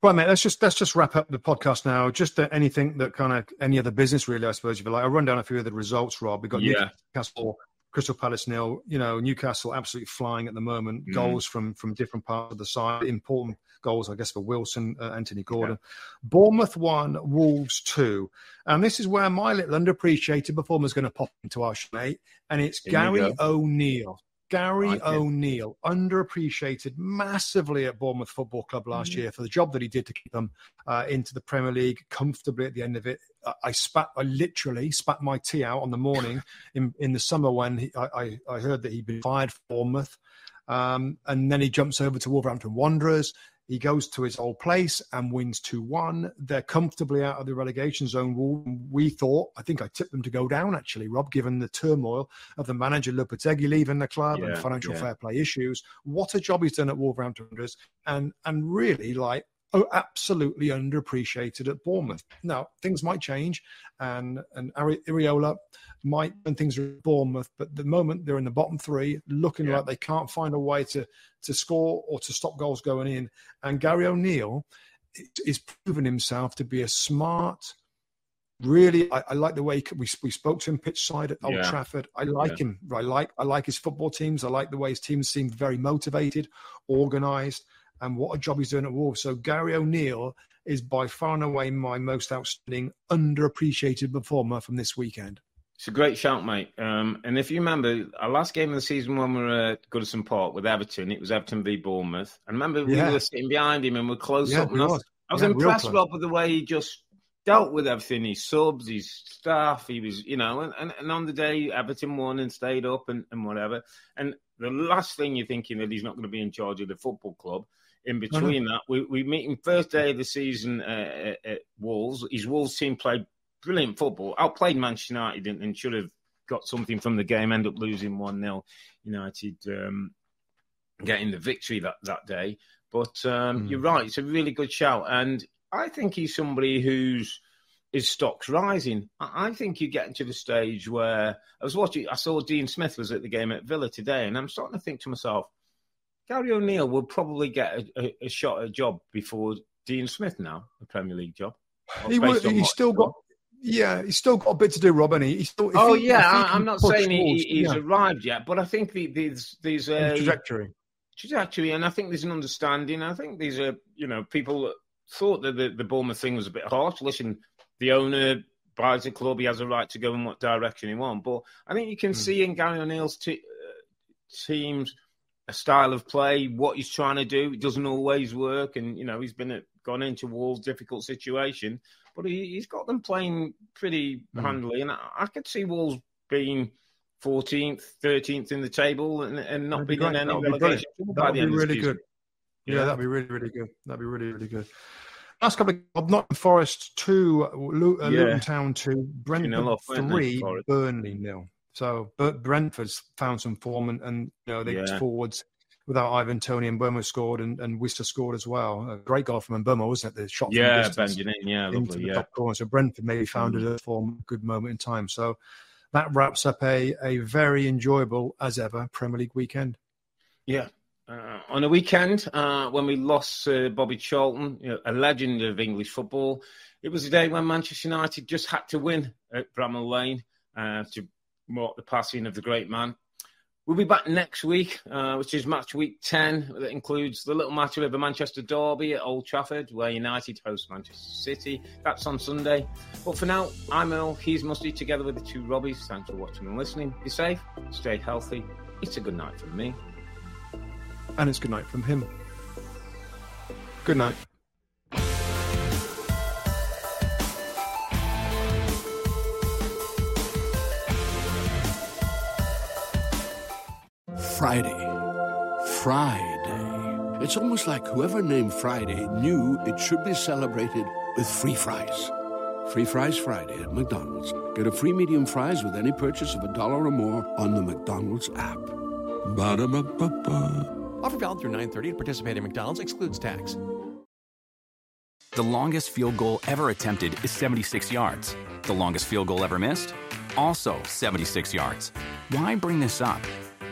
Right, mate. Let's just let's just wrap up the podcast now. Just anything that kind of any other business, really. I suppose if you like. I'll run down a few of the results. Rob, we got Yeah. Newcastle, Crystal Palace nil. You know, Newcastle absolutely flying at the moment. Mm. Goals from from different parts of the side. Important goals, I guess, for Wilson, uh, Anthony Gordon. Bournemouth one, Wolves two, and this is where my little underappreciated performer is going to pop into our show, mate. And it's Here Gary. O'Neill. Gary it. O'Neill, underappreciated massively at Bournemouth Football Club last Mm. year for the job that he did to keep them uh, into the Premier League comfortably at the end of it. I, I spat, I literally spat my tea out on the morning *laughs* in, in the summer when he, I, I, I heard that he'd been fired for Bournemouth. Um, and then he jumps over to Wolverhampton Wanderers. He goes to his old place and wins 2 1. They're comfortably out of the relegation zone. We- We thought, I think I tipped them to go down actually, Rob, given the turmoil of the manager Lopetegui leaving the club and financial yeah. fair play issues. What a job he's done at Wolverhampton Wanderers and, and really like absolutely underappreciated at Bournemouth. Now, things might change and, and Ari- Iraola might when things are at Bournemouth, but the moment they're in the bottom three, looking Yeah. like they can't find a way to to score or to stop goals going in. And Gary O'Neill is- is proven himself to be a smart. Really, I, I like the way we we spoke to him pitch side at Old Yeah. Trafford. I like Yeah. him. I like I like his football teams. I like the way his teams seem very motivated, organised, and what a job he's doing at Wolves. So Gary O'Neill is by far and away my most outstanding, underappreciated performer from this weekend. It's a great shout, mate. Um, and if you remember, our last game of the season when we were at Goodison Park with Everton, it was Everton v Bournemouth. And remember, we Yeah. were sitting behind him and we're close Yeah, up. we I was, was. I was Yeah, impressed. Rob, with the way he just dealt with everything his subs, his staff. He was, you know, and, and, and on the day, Everton won and stayed up and, and whatever. And the last thing you're thinking that he's not going to be in charge of the football club. In between that, we, we meet him first day of the season uh, at, Wolves. His Wolves team played brilliant football, outplayed Manchester United and, and should have got something from the game, end up losing 1 0. United um, getting the victory that, that day. But um, Mm. you're right, it's a really good shout. And I think he's somebody who's his stock's rising. I, I think you're getting to the stage where I was watching, I saw Dean Smith was at the game at Villa today, and I'm starting to think to myself, Gary O'Neill will probably get a, a, a shot at a job before Dean Smith now, a Premier League job. He would, he's still got, yeah, he's still got a bit to do, Rob. And he, he's still. Oh he- yeah, I, I'm not saying towards- he's yeah, arrived yet, but I think the, there's there's a trajectory. trajectory, and I think there's an understanding. I think these are you know people thought that the, the Bournemouth thing was a bit harsh. Listen, the owner buys a club, he has a right to go in what direction he wants. But I think you can see in Gary O'Neill's t- uh, teams a style of play, what he's trying to do. It doesn't always work, and you know he's been at, gone into Wolves' difficult situation, but he, he's got them playing pretty Mm. handily, and I, I could see Wolves being. 14th, 13th in the table and, and not be being in any relegation That would be end of the really good. Yeah, Yeah. that'd be really, really good. That'd be really, really good. Last couple of Nottingham Forest two, uh. Luton Town two, Brentford three? Burnley nil. So, but Brentford's found some form, and, and you know they Yeah. forwards without Ivan Toney and Mbeumo scored, and, and Worcester scored as well. A great goal from Mbeumo, wasn't it? The shot from Yeah, Benjamin. Yeah, lovely. Yeah, top corner. So Brentford maybe found Mm. a form, good moment in time. So that wraps up a a very enjoyable as ever Premier League weekend. yeah. Uh, on a weekend uh, when we lost uh, Bobby Charlton, you know, a legend of English football, it was a day when Manchester United just had to win at Bramall Lane uh, to mark the passing of the great man. We'll be back next week, uh, which is match week 10. That includes the little match of the Manchester Derby at Old Trafford, where United host Manchester City. That's on Sunday. But for now, I'm Earle, he's Musty, together with the two Robbies. Thanks for watching and listening. Be safe, stay healthy. It's a good night from me. And it's good night from him. Good night. Friday. Friday. It's almost like whoever named Friday knew it should be celebrated with free fries. Free fries Friday at McDonald's. Get a free medium fries with any purchase of a dollar or more on the McDonald's app. Ba-da-ba-ba-ba. Offer valid through 930 to participate in McDonald's excludes tax. The longest field goal ever attempted is 76 yards. The longest field goal ever missed? Also 76 yards. Why bring this up?